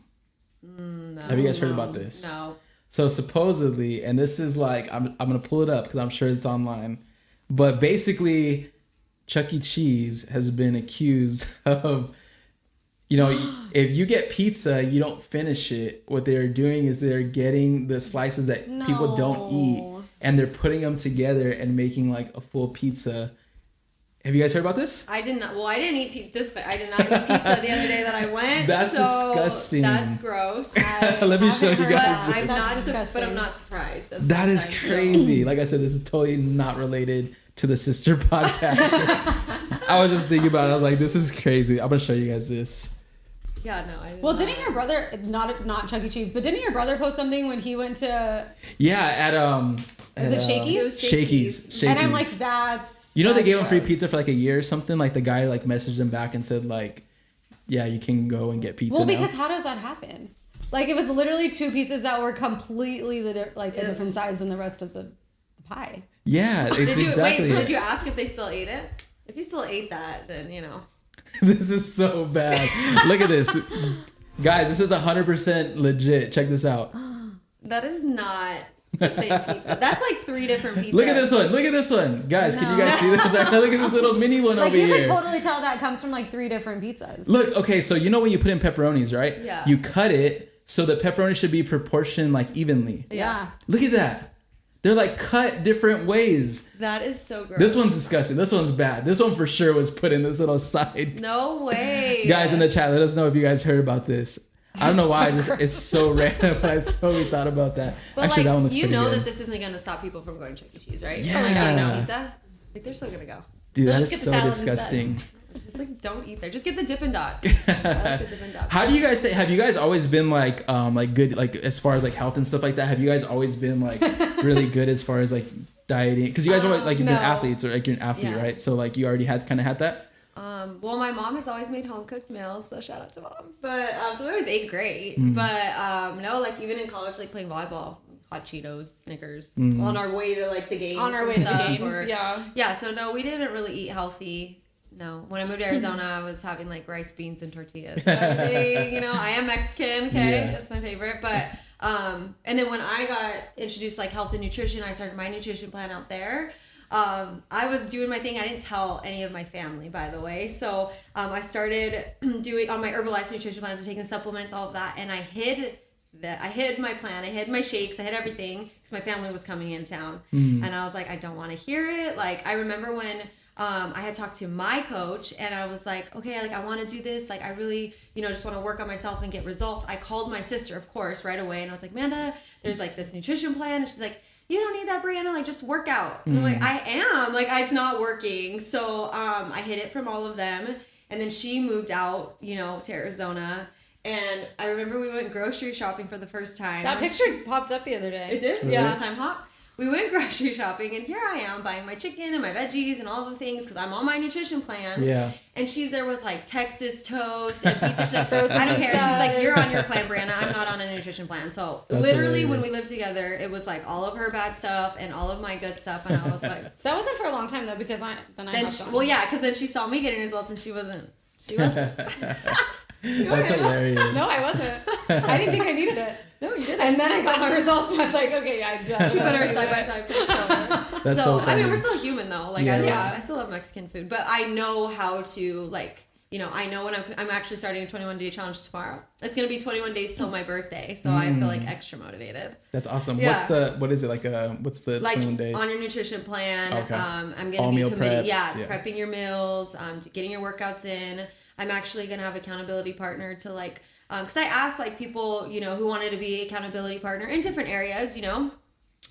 Mm, no, Have you guys heard no, about this? No. So supposedly, and this is like I'm I'm gonna pull it up because I'm sure it's online. But basically, Chuck E. Cheese has been accused of, you know, if you get pizza, you don't finish it. What they're doing is they're getting the slices that people don't eat, and they're putting them together and making like a full pizza. Have you guys heard about this? I did not. Well, I didn't eat pizza. But I did not eat pizza the other day that I went. That's so disgusting. That's gross. I Let me show you guys that. I'm That's not. su- disgusting. But I'm not surprised. That's That is sometimes, so- crazy. Like I said, this is totally not related to the sister podcast. I was just thinking about it. I was like, this is crazy. I'm gonna show you guys this. Yeah. No. I did Well, not. didn't your brother not not Chuck E. Cheese, but didn't your brother post something when he went to? Yeah, at um Is at, it Shakey's? It was Shakey's. Shakey's. Shakey's. And I'm like, that's. you know they that's gave him free pizza for like a year or something. Like the guy like messaged him back and said like, yeah, you can go and get pizza Well, now. because how does that happen? Like it was literally two pieces that were completely the di- like a different size than the rest of the, the pie. yeah, it's Did you exactly. wait? it. Did you ask if they still ate it? If you still ate that, then you know. this is so bad. Look at this, guys. This is 100 percent legit. Check this out. That is not the same pizza. That's like three different pizzas. Look at this one. Look at this one, guys. Can you guys see this? Right now? Look at this little mini one Like over you can totally tell that comes from like three different pizzas. Look, okay, so you know when you put in pepperonis, right? Yeah. You cut it so the pepperoni should be proportioned like evenly. yeah. Look at that. They're like cut different ways. That is so gross. This one's disgusting. This one's bad. This one for sure was put in this little side. No way. Guys in the chat, let us know if you guys heard about this. I don't know why. I just gross. it's so random, but I totally thought about that. But Actually, like, that one you know good. that this isn't going to stop people from going to Chuck E. Cheese, right? Yeah. Or like getting no pizza. Like they're still going to go. Dude, They'll that is so the salad instead. Like, disgusting. Just like don't eat there. Just get the Dippin' Dots. I like the Dippin' Dots. How do you guys say? Have you guys always been like, um, like good, like as far as like health and stuff like that? Have you guys always been like really good as far as like dieting? Because you guys were like you've been athletes or like you're an athlete, Yeah. right? So like you already had kind of had that. Um, Um, well, my mom has always made home cooked meals, so shout out to mom. But um, so we always ate great. Mm-hmm. But um, no, like even in college, like playing volleyball, hot Cheetos, Snickers, Mm-hmm. on our way to like the games. On our way to the games, or- yeah. Yeah. So no, we didn't really eat healthy. No, when I moved to Arizona, I was having like rice, beans, and tortillas. Everything, you know, I am Mexican. Okay, Yeah. that's my favorite. But um, and then when I got introduced like health and nutrition, I started my nutrition plan out there. Um, I was doing my thing. I didn't tell any of my family, by the way. So um, I started doing on my Herbalife nutrition plans, taking supplements, all of that, and I hid that I hid my plan. I hid my shakes. I hid everything because my family was coming in town, and I was like, I don't want to hear it. Like I remember when um, I had talked to my coach and I was like, okay, like I want to do this. Like I really, you know, just want to work on myself and get results. I called my sister, of course, right away, and I was like, Amanda, there's like this nutrition plan. And she's like, you don't need that, Breanna. Like just work out. And I'm like, I am. Like it's not working. So um, I hid it from all of them, and then she moved out, you know, to Arizona. And I remember we went grocery shopping for the first time. That picture popped up the other day. It did? Really? Yeah. Time hop. We went grocery shopping, and here I am buying my chicken and my veggies and all the things because I'm on my nutrition plan. Yeah. And she's there with like Texas toast and pizza. She's like, I don't care. She's like, you're on your plan, Breanna. I'm not on a nutrition plan. So That's literally, when we lived together, it was like all of her bad stuff and all of my good stuff, and I was like, That wasn't for a long time though because I then I then she, well, yeah, because then she saw me getting results, and she wasn't. She wasn't. That's hilarious. No, I wasn't. I didn't think I needed it. No, you didn't. And then I got my results and I was like, okay, yeah, I'm done. She put her side by side. That's so, so I mean, we're still human though. Like Yeah. I, love, Yeah. I still love Mexican food, but I know how to like. You know, I know when I'm, I'm actually starting a 21 day challenge tomorrow. It's gonna be 21 days till my birthday, so I feel like extra motivated. That's awesome. Yeah. What's the what is it like? Uh, what's the Like 21 days? on your nutrition plan. Okay. Um, I'm gonna All be meal committed. preps, Yeah, yeah. prepping your meals, um, getting your workouts in. I'm actually gonna have accountability partner to like, um, because I asked like people, you know, who wanted to be accountability partner in different areas, you know.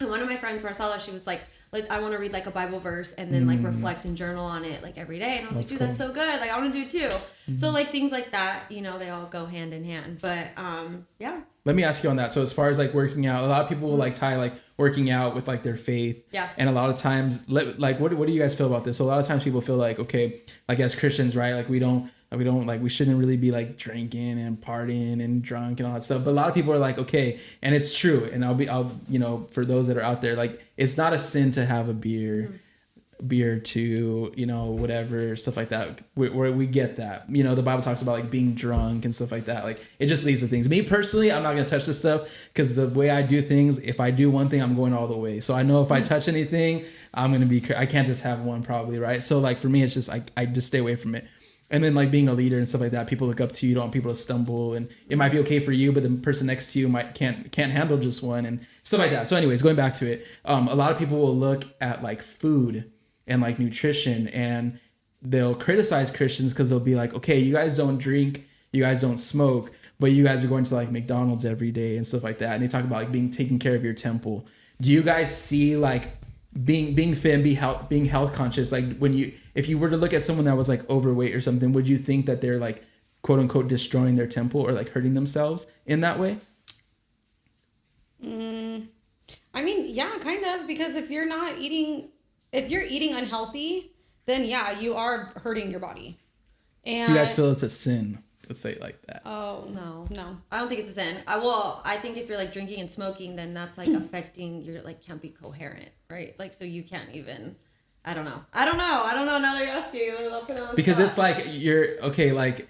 And one of my friends, Marcella, she was like, like I want to read like a Bible verse and then like reflect and journal on it like every day. And I was Mm. That's like, dude, that's so good. Like I want to do it too. So like things like that, you know, they all go hand in hand. But um, yeah, Let me ask you on that. So as far as like working out, a lot of people will like tie like working out with like their faith. Yeah. And a lot of times, like, what what do you guys feel about this? So a lot of times people feel like, okay, like as Christians, right? Like we don't. We don't like we shouldn't really be like drinking and partying and drunk and all that stuff. But a lot of people are like, okay, and it's true. And I'll be, I'll, you know, for those that are out there, like it's not a sin to have a beer, mm-hmm. beer to you know whatever stuff like that. We, where we get that. You know the bible talks about like being drunk and stuff like that. Like it just leads to things. Me personally i'm not gonna touch this stuff because the way i do things if i do one thing i'm going all the way. So i know if i mm-hmm. touch anything i'm gonna be i can't just have one probably right? So like for me it's just i, I just stay away from it and then like being a leader and stuff like that people look up to you don't want people to stumble and it might be okay for you but the person next to you might can't can't handle just one and stuff like that so anyways going back to it um, a lot of people will look at like food and like nutrition and they'll criticize Christians because they'll be like, okay, you guys don't drink, you guys don't smoke, but you guys are going to like McDonald's every day and stuff like that. And they talk about like being taking care of your temple. Do you guys see like being being fit and be health being health conscious? Like when you if you were to look at someone that was like overweight or something, would you think that they're like quote unquote destroying their temple or like hurting themselves in that way? Mm, I mean, yeah, kind of, because if you're not eating, if you're eating unhealthy, then yeah, you are hurting your body. And Do you guys feel it's a sin? Let's say it like that. Oh No. no. I don't think it's a sin. I well, I think if you're like drinking and smoking, then that's like affecting your like can't be coherent, right? Like so you can't even. I don't know. I don't know. I don't know. Now that you're asking, I'll put it on the because spot. it's like you're okay like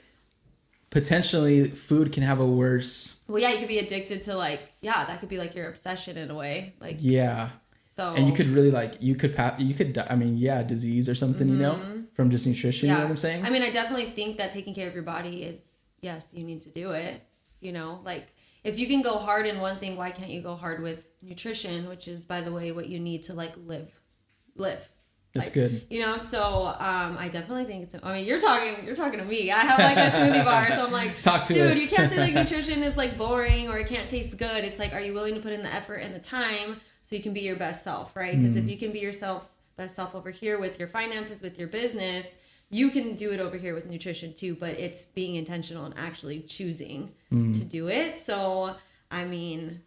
potentially food can have a worse well, yeah, you could be addicted to like yeah, that could be like your obsession in a way, like yeah so. and you could really like you could pa- you could die, i mean yeah disease or something you know from just nutrition you know what i'm saying Mm-hmm. I mean, I definitely think that taking care of your body is yes, you need to do it. You know, like if you can go hard in one thing, why can't you go hard with nutrition, which is by the way what you need to like live, live. That's Like, good. You know, so um, I definitely think it's. I mean, you're talking, you're talking to me. I have like a smoothie bar, so I'm like, Talk to dude, us." you can't say like nutrition is like boring or it can't taste good. It's like, are you willing to put in the effort and the time so you can be your best self, right? Because Mm. if you can be yourself, best self over here with your finances, with your business, you can do it over here with nutrition too. But it's being intentional and actually choosing Mm. to do it. So, I mean,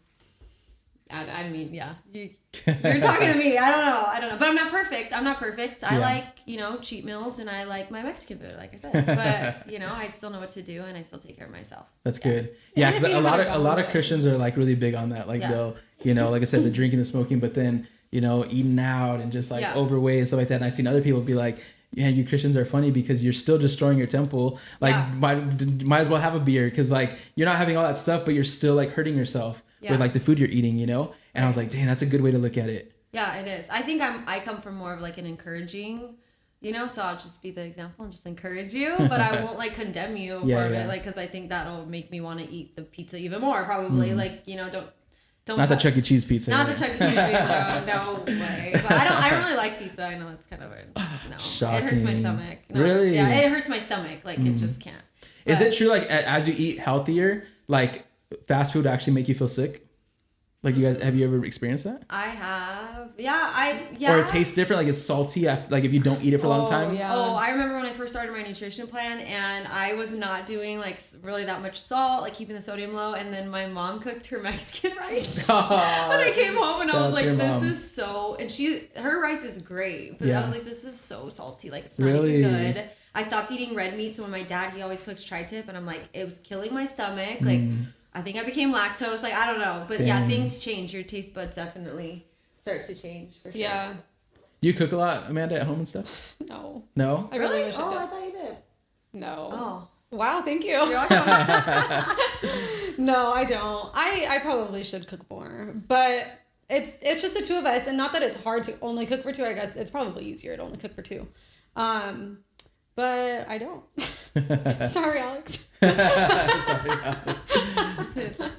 I, I mean, yeah, you, you're talking to me. I don't know. I don't know. But I'm not perfect. I'm not perfect. I Yeah. like, you know, cheat meals and I like my Mexican food, like I said. But, you know, I still know what to do and I still take care of myself. That's good. Yeah, Yeah, because if you a lot of a lot of. Christians are like really big on that. Like Yeah. they'll, you know, like I said, the drinking, the smoking, but then you know, eating out and just like Yeah. overweight and stuff like that. And I've seen other people be like, "Yeah, you Christians are funny because you're still destroying your temple. Like, Yeah. might might as well have a beer because like you're not having all that stuff, but you're still like hurting yourself Yeah. with like the food you're eating. You know." And I was like, "Dang, that's a good way to look at it." Yeah, it is. I think I'm. I come from more of like an encouraging, you know. So I'll just be the example and just encourage you, but I won't like condemn you Yeah, for yeah. it, like because I think that'll make me want to eat the pizza even more. Probably, like you know, don't don't Mm. Not the cut- Chuck E. Cheese pizza. Not the right? Chuck E. Cheese pizza. No way. But I don't. I don't really like pizza. I know it's kind of a no. It hurts my stomach. No, Really? Mm. Yeah, it hurts my stomach. Like it just can't. Is it true? Like as you eat healthier, like fast food actually make you feel sick? Like you guys, have you ever experienced that? I have. Yeah. I. Yeah. Or it tastes different, like it's salty. Like if you don't eat it for a long Oh, time. yeah. Oh, I remember when I first started my nutrition plan and I was not doing like really that much salt, like keeping the sodium low. And then my mom cooked her Mexican rice. when I came home and I was like, this mom. is so, and she, her rice is great, but I was like, this is so salty. Like it's not Really? even good. I stopped eating red meat. So when my dad, he always cooks tri-tip and I'm like, it was killing my stomach. Like mm. I think I became lactose. Like I don't know. But yeah, Mm. Things change. Your taste buds definitely start to change for sure. Yeah. Do you cook a lot, Amanda, at home and stuff? No. No. I really, Really? wish oh, I I did. thought you did. No. Oh. Wow, thank you. no, I don't. I I probably should cook more, but it's it's just the two of us, and not that it's hard to only cook for two. I guess it's probably easier to only cook for two. Um, but I don't. Sorry, Alex.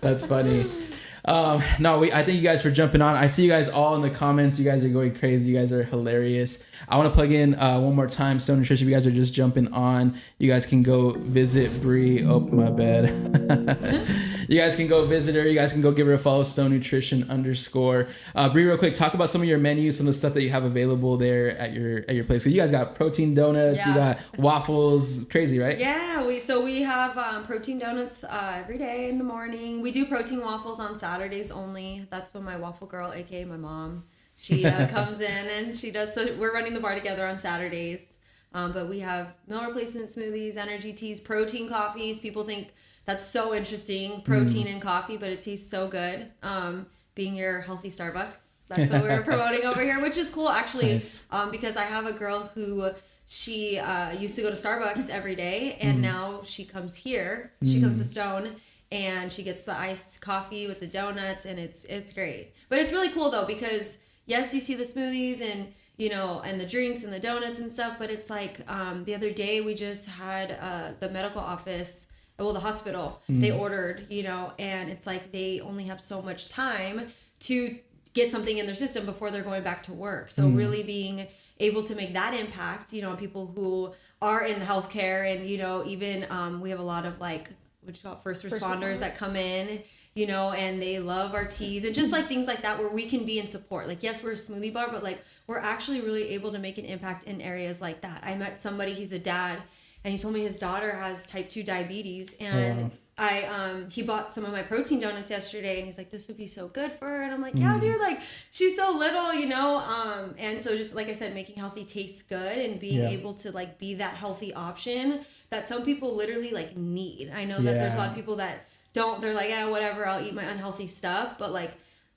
That's funny. Um, no, we. I thank you guys for jumping on. I see you guys all in the comments. You guys are going crazy. You guys are hilarious. I want to plug in uh, one more time. Stone Nutrition. If you guys are just jumping on, you guys can go visit Bree. Oh my bad. you guys can go visit her. You guys can go give her a follow. Stone Nutrition underscore. Uh, Bree, real quick, talk about some of your menus, some of the stuff that you have available there at your at your place. 'Cause you guys got protein donuts. You got waffles. Crazy, right? Yeah, we so we have um, protein donuts uh, every day in the morning. We do protein waffles on Saturdays only. That's when my waffle girl, aka my mom, she uh, comes in and she does. So we're running the bar together on Saturdays. Um, but we have meal replacement smoothies, energy teas, protein coffees. People think that's so interesting, protein Mm. in coffee, but it tastes so good. Um, being your healthy Starbucks. That's what we're promoting over here, which is cool actually. Nice. Um, because I have a girl who she uh, used to go to Starbucks every day, and Mm. now she comes here. She comes to Stone, and she gets the iced coffee with the donuts, and it's it's great. But it's really cool though because yes, you see the smoothies and you know and the drinks and the donuts and stuff, but it's like um, the other day we just had uh, the medical office. Well, the hospital they ordered, you know, and it's like they only have so much time to get something in their system before they're going back to work. So really being able to make that impact, you know, on people who are in healthcare and you know even um, we have a lot of like what you call it, first responders responders. that come in you know and they love our teas and just like things like that where we can be in support like yes we're a smoothie bar but like we're actually really able to make an impact in areas like that i met somebody he's a dad and he told me his daughter has type 2 diabetes and wow. I um he bought some of my protein donuts yesterday and he's like this would be so good for her and I'm like yeah dude like she's so little you know um and so just like I said making healthy taste good and being Yeah. able to like be that healthy option that some people literally like need I know that there's a lot of people that don't they're like yeah whatever I'll eat my unhealthy stuff but like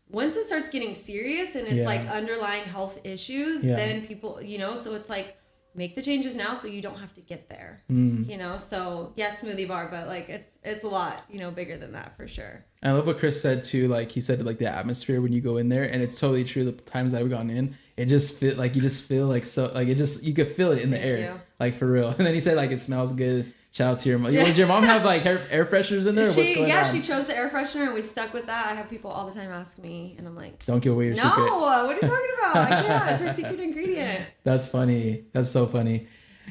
once it starts getting serious and it's Yeah. like underlying health issues Yeah. then people you know so it's like make the changes now so you don't have to get there Mm. you know so yes smoothie bar but like it's it's a lot you know bigger than that for sure I love what Chris said too. Like he said, like the atmosphere when you go in there, and it's totally true. The times that I've gone in, it just feel like you just feel like so like it just you could feel it in the Thank air. Like for real. And then he said like it smells good. Shout out to your mom. Does your mom have like air, air fresheners in there? she going yeah on? she chose the air freshener and we stuck with that i have people all the time ask me and i'm like Don't give away your no secret. what are you talking about I can't. it's her secret ingredient That's funny. That's so funny.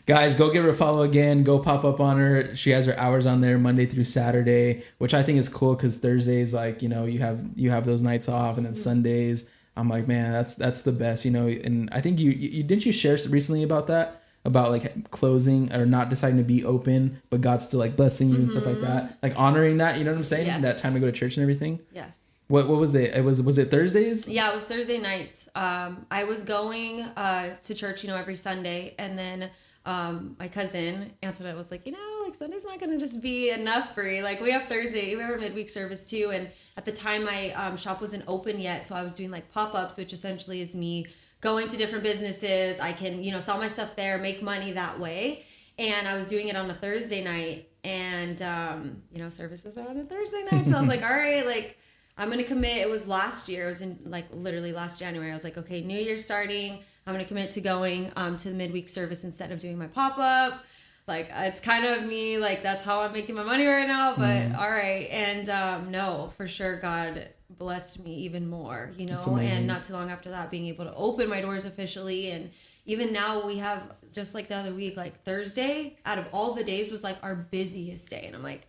Guys, go give her a follow again. Go pop up on her. She has her hours on there Monday through Saturday, which I think is cool because Thursdays, like you know, you have you have those nights off, and then Sundays, I'm like, man, that's that's the best, you know. And I think you, you didn't you share recently about that about like closing or not deciding to be open, but God's still like blessing you and stuff like that, like honoring that. You know what I'm saying? Yes. That time to go to church and everything. yes What What was it? It was was it Thursdays? Yeah, it was Thursday nights. Um, I was going uh, to church, you know, every Sunday, and then um, my cousin answered. Antoinette was like, you know, like Sunday's not gonna just be enough for you. Like we have Thursday, we have our midweek service too, and at the time my um, shop wasn't open yet, so I was doing like pop ups, which essentially is me going to different businesses. I can, you know, sell my stuff there, make money that way, and I was doing it on a Thursday night, and um, you know, services are on a Thursday night, so I was like, all right, like. I'm gonna commit. It was last year. It was in like literally last January. I was like, okay, New Year starting. I'm gonna commit to going um, to the midweek service instead of doing my pop up. Like it's kind of me. Like that's how I'm making my money right now. But all right, and um, no, for sure, God blessed me even more. You know, and not too long after that, being able to open my doors officially, and even now we have just like the other week, like Thursday, out of all the days was like our busiest day, and I'm like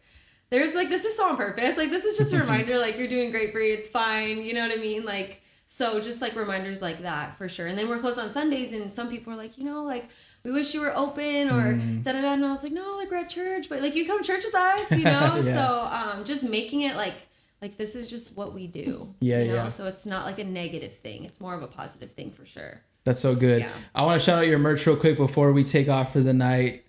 there's like this is so on purpose. Like this is just a reminder. Like you're doing great, Bree. It's fine. You know what I mean? Like so, just like reminders like that for sure. And then we're closed on Sundays, and some people are like, you know, like we wish you were open or da da da. And I was like, no, like we're at church, but like you come church with us, you know. Yeah. So um, just making it like like this is just what we do. Yeah, you know? yeah. So it's not like a negative thing. It's more of a positive thing for sure. That's so good. Yeah. I want to shout out your merch real quick before we take off for the night.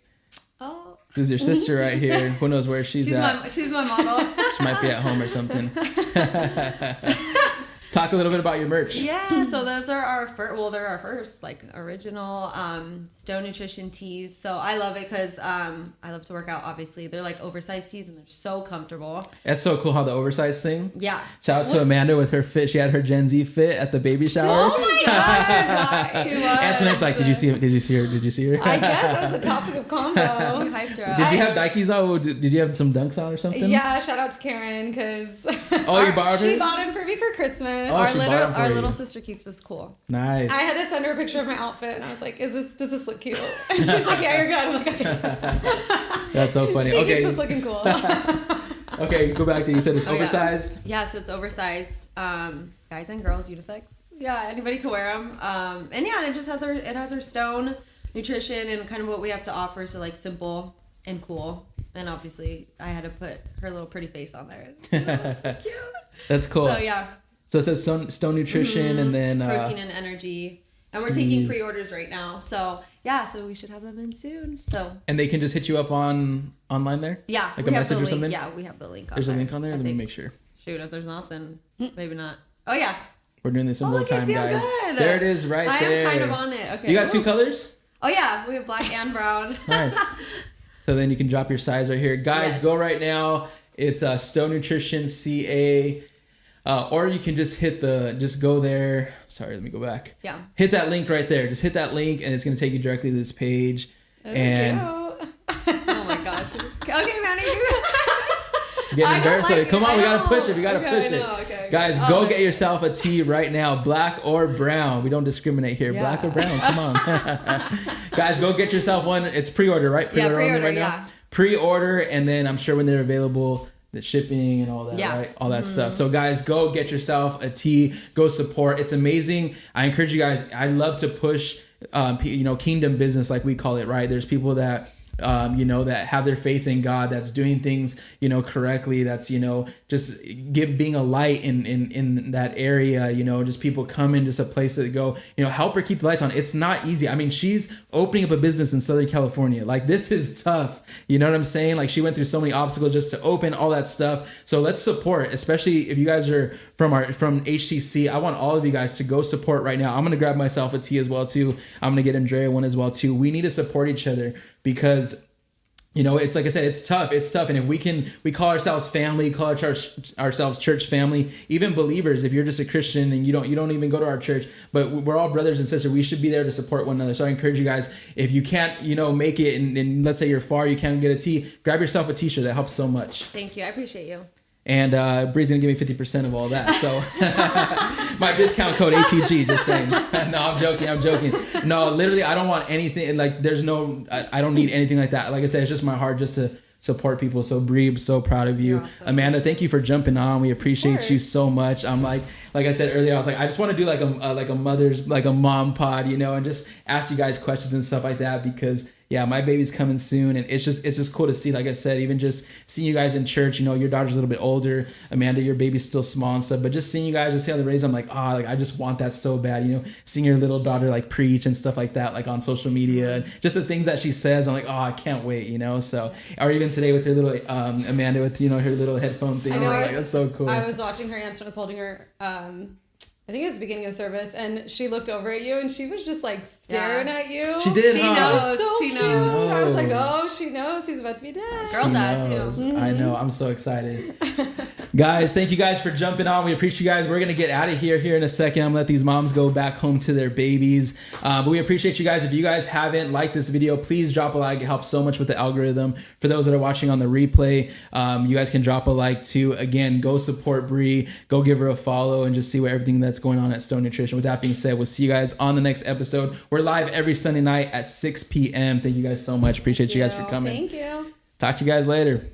Oh, This is your sister right here. Who knows where she's, she's at? my she's my model. She might be at home or something. Talk a little bit about your merch. Yeah, so those are our first. Well, they're our first like original um, Stone Nutrition tees. So I love it because um, I love to work out. Obviously, they're like oversized tees and they're so comfortable. That's so cool how the oversized thing. Yeah. Shout out to Amanda with her fit. She had her Gen Z fit at the baby shower. Oh my gosh! Antoinette's like, did you see? Did you see her? Did you see her? I guess that was the topic of combo. hyped her up. Did you have Nikes on? Did you have some dunks on or something? Yeah, shout out to Karen because Oh, you borrowed she bought them for me for Christmas. Oh, our little our you. little sister keeps us cool. Nice. I had to send her a picture of my outfit, and I was like, "Is this? Does this look cute?" And she's like, "Yeah, you're good." I'm like, "Okay." That's so funny. She keeps us Okay. looking cool. Okay, go back to you said it's Oh, oversized. Yeah, so it's oversized. Um, guys and girls, unisex. Yeah, anybody can wear them. Um, and yeah, and it just has our it has our stone nutrition and kind of what we have to offer. So like simple and cool. And obviously, I had to put her little pretty face on there. That's so cute. That's cool. So yeah, So it says Stone, Stone Nutrition and then uh, protein and energy. And we're taking pre-orders right now. So yeah, so we should have them in soon. So and they can just hit you up on online there. yeah, Like a message or something? Yeah, we have the link. On There's a link on there. I Let me make sure. Shoot, if there's not, then maybe not. Oh yeah, We're doing this in Oh, real time, guys. good. There it is, right I there. I am kind of on it. Okay. You got two colors. Oh yeah, we have black and brown. Nice. so then you can drop your size right here, guys. Yes. Go right now. It's uh, Stone Nutrition CA, uh, or you can just hit the just go there. Sorry, let me go back. Yeah. Hit that link right there. Just hit that link, and it's gonna take you directly to this page. and Oh my gosh. was- Okay, Manny. getting embarrassed. like Come on, I we gotta know. push it. We gotta Okay, push it. Okay. Guys, Oh go get yourself a tee right now, black or brown. We don't discriminate here, black or brown. Come on, guys, go get yourself one. It's pre-order, right? Yeah, Pre-order only pre-order, right now. Pre-order, and then I'm sure when they're available, the shipping and all that, Yeah. Mm-hmm. right? All that stuff. So, guys, go get yourself a tee. Go support. It's amazing. I encourage you guys. I love to push, um, you know, kingdom business like we call it, right? There's people that um, you know, that have their faith in God, that's doing things, you know, correctly, that's, you know, just give being a light in in in that area, you know, just people come in just a place to go, you know, help her keep the lights on. It's not easy. I mean, she's opening up a business in Southern California. Like this is tough. You know what I'm saying? Like she went through so many obstacles just to open all that stuff. So let's support, especially if you guys are from our from HTC. I want all of you guys to go support right now. I'm gonna grab myself a tee as well too. I'm gonna get Andrea one as well too. We need to support each other because you know it's like i said it's tough it's tough and if we can we call ourselves family call our ourselves church family even believers if you're just a christian and you don't you don't even go to our church but we're all brothers and sisters we should be there to support one another so i encourage you guys if you can't you know make it and, and let's say you're far you can't get a tee grab yourself a t-shirt that helps so much Thank you. I appreciate you. And uh bree's gonna give me 50% of all that so. My discount code atg just saying. No i'm joking i'm joking. No literally i don't want anything like there's no I, I don't need anything like that. Like i said it's just my heart just to support people. So bree I'm so proud of you. Awesome. amanda thank you for jumping on. We appreciate you so much. I'm like like I said earlier, I was like, I just want to do like a, a like a mother's like a mom pod, you know, and just ask you guys questions and stuff like that because yeah, my baby's coming soon, and it's just it's just cool to see. Like I said, even just seeing you guys in church. You know, your daughter's a little bit older. Amanda, your baby's still small and stuff. But just seeing you guys, just see how they raise. I'm like, ah, oh, like I just want that so bad. You know, seeing your little daughter like preach and stuff like that, like on social media, and just the things that she says. I'm like, oh, I can't wait. You know, so or even today with her little um, Amanda with you know her little headphone thing. Know, like, was- that's so cool. I was watching her. answer, I was holding her. Um, I think it was the beginning of service, and she looked over at you, and she was just like staring Yeah. at you. She did, She huh? Knows. so She cute. knows. I was like, oh, she knows he's about to be dead. Girl She dad, too. knows. I know. I'm so excited. guys, thank you guys for jumping on. We appreciate you guys. We're going to get out of here here in a second. I'm going to let these moms go back home to their babies. Uh, but we appreciate you guys. If you guys haven't liked this video, please drop a like. It helps so much with the algorithm. For those that are watching on the replay, um, you guys can drop a like too. Again, go support Bree. Go give her a follow and just see what everything that's that's going on at Stone Nutrition. With that being said, we'll see you guys on the next episode. We're live every Sunday night at 6 p.m. Thank you guys so much. Appreciate you. you guys for coming. Thank you. Talk to you guys later.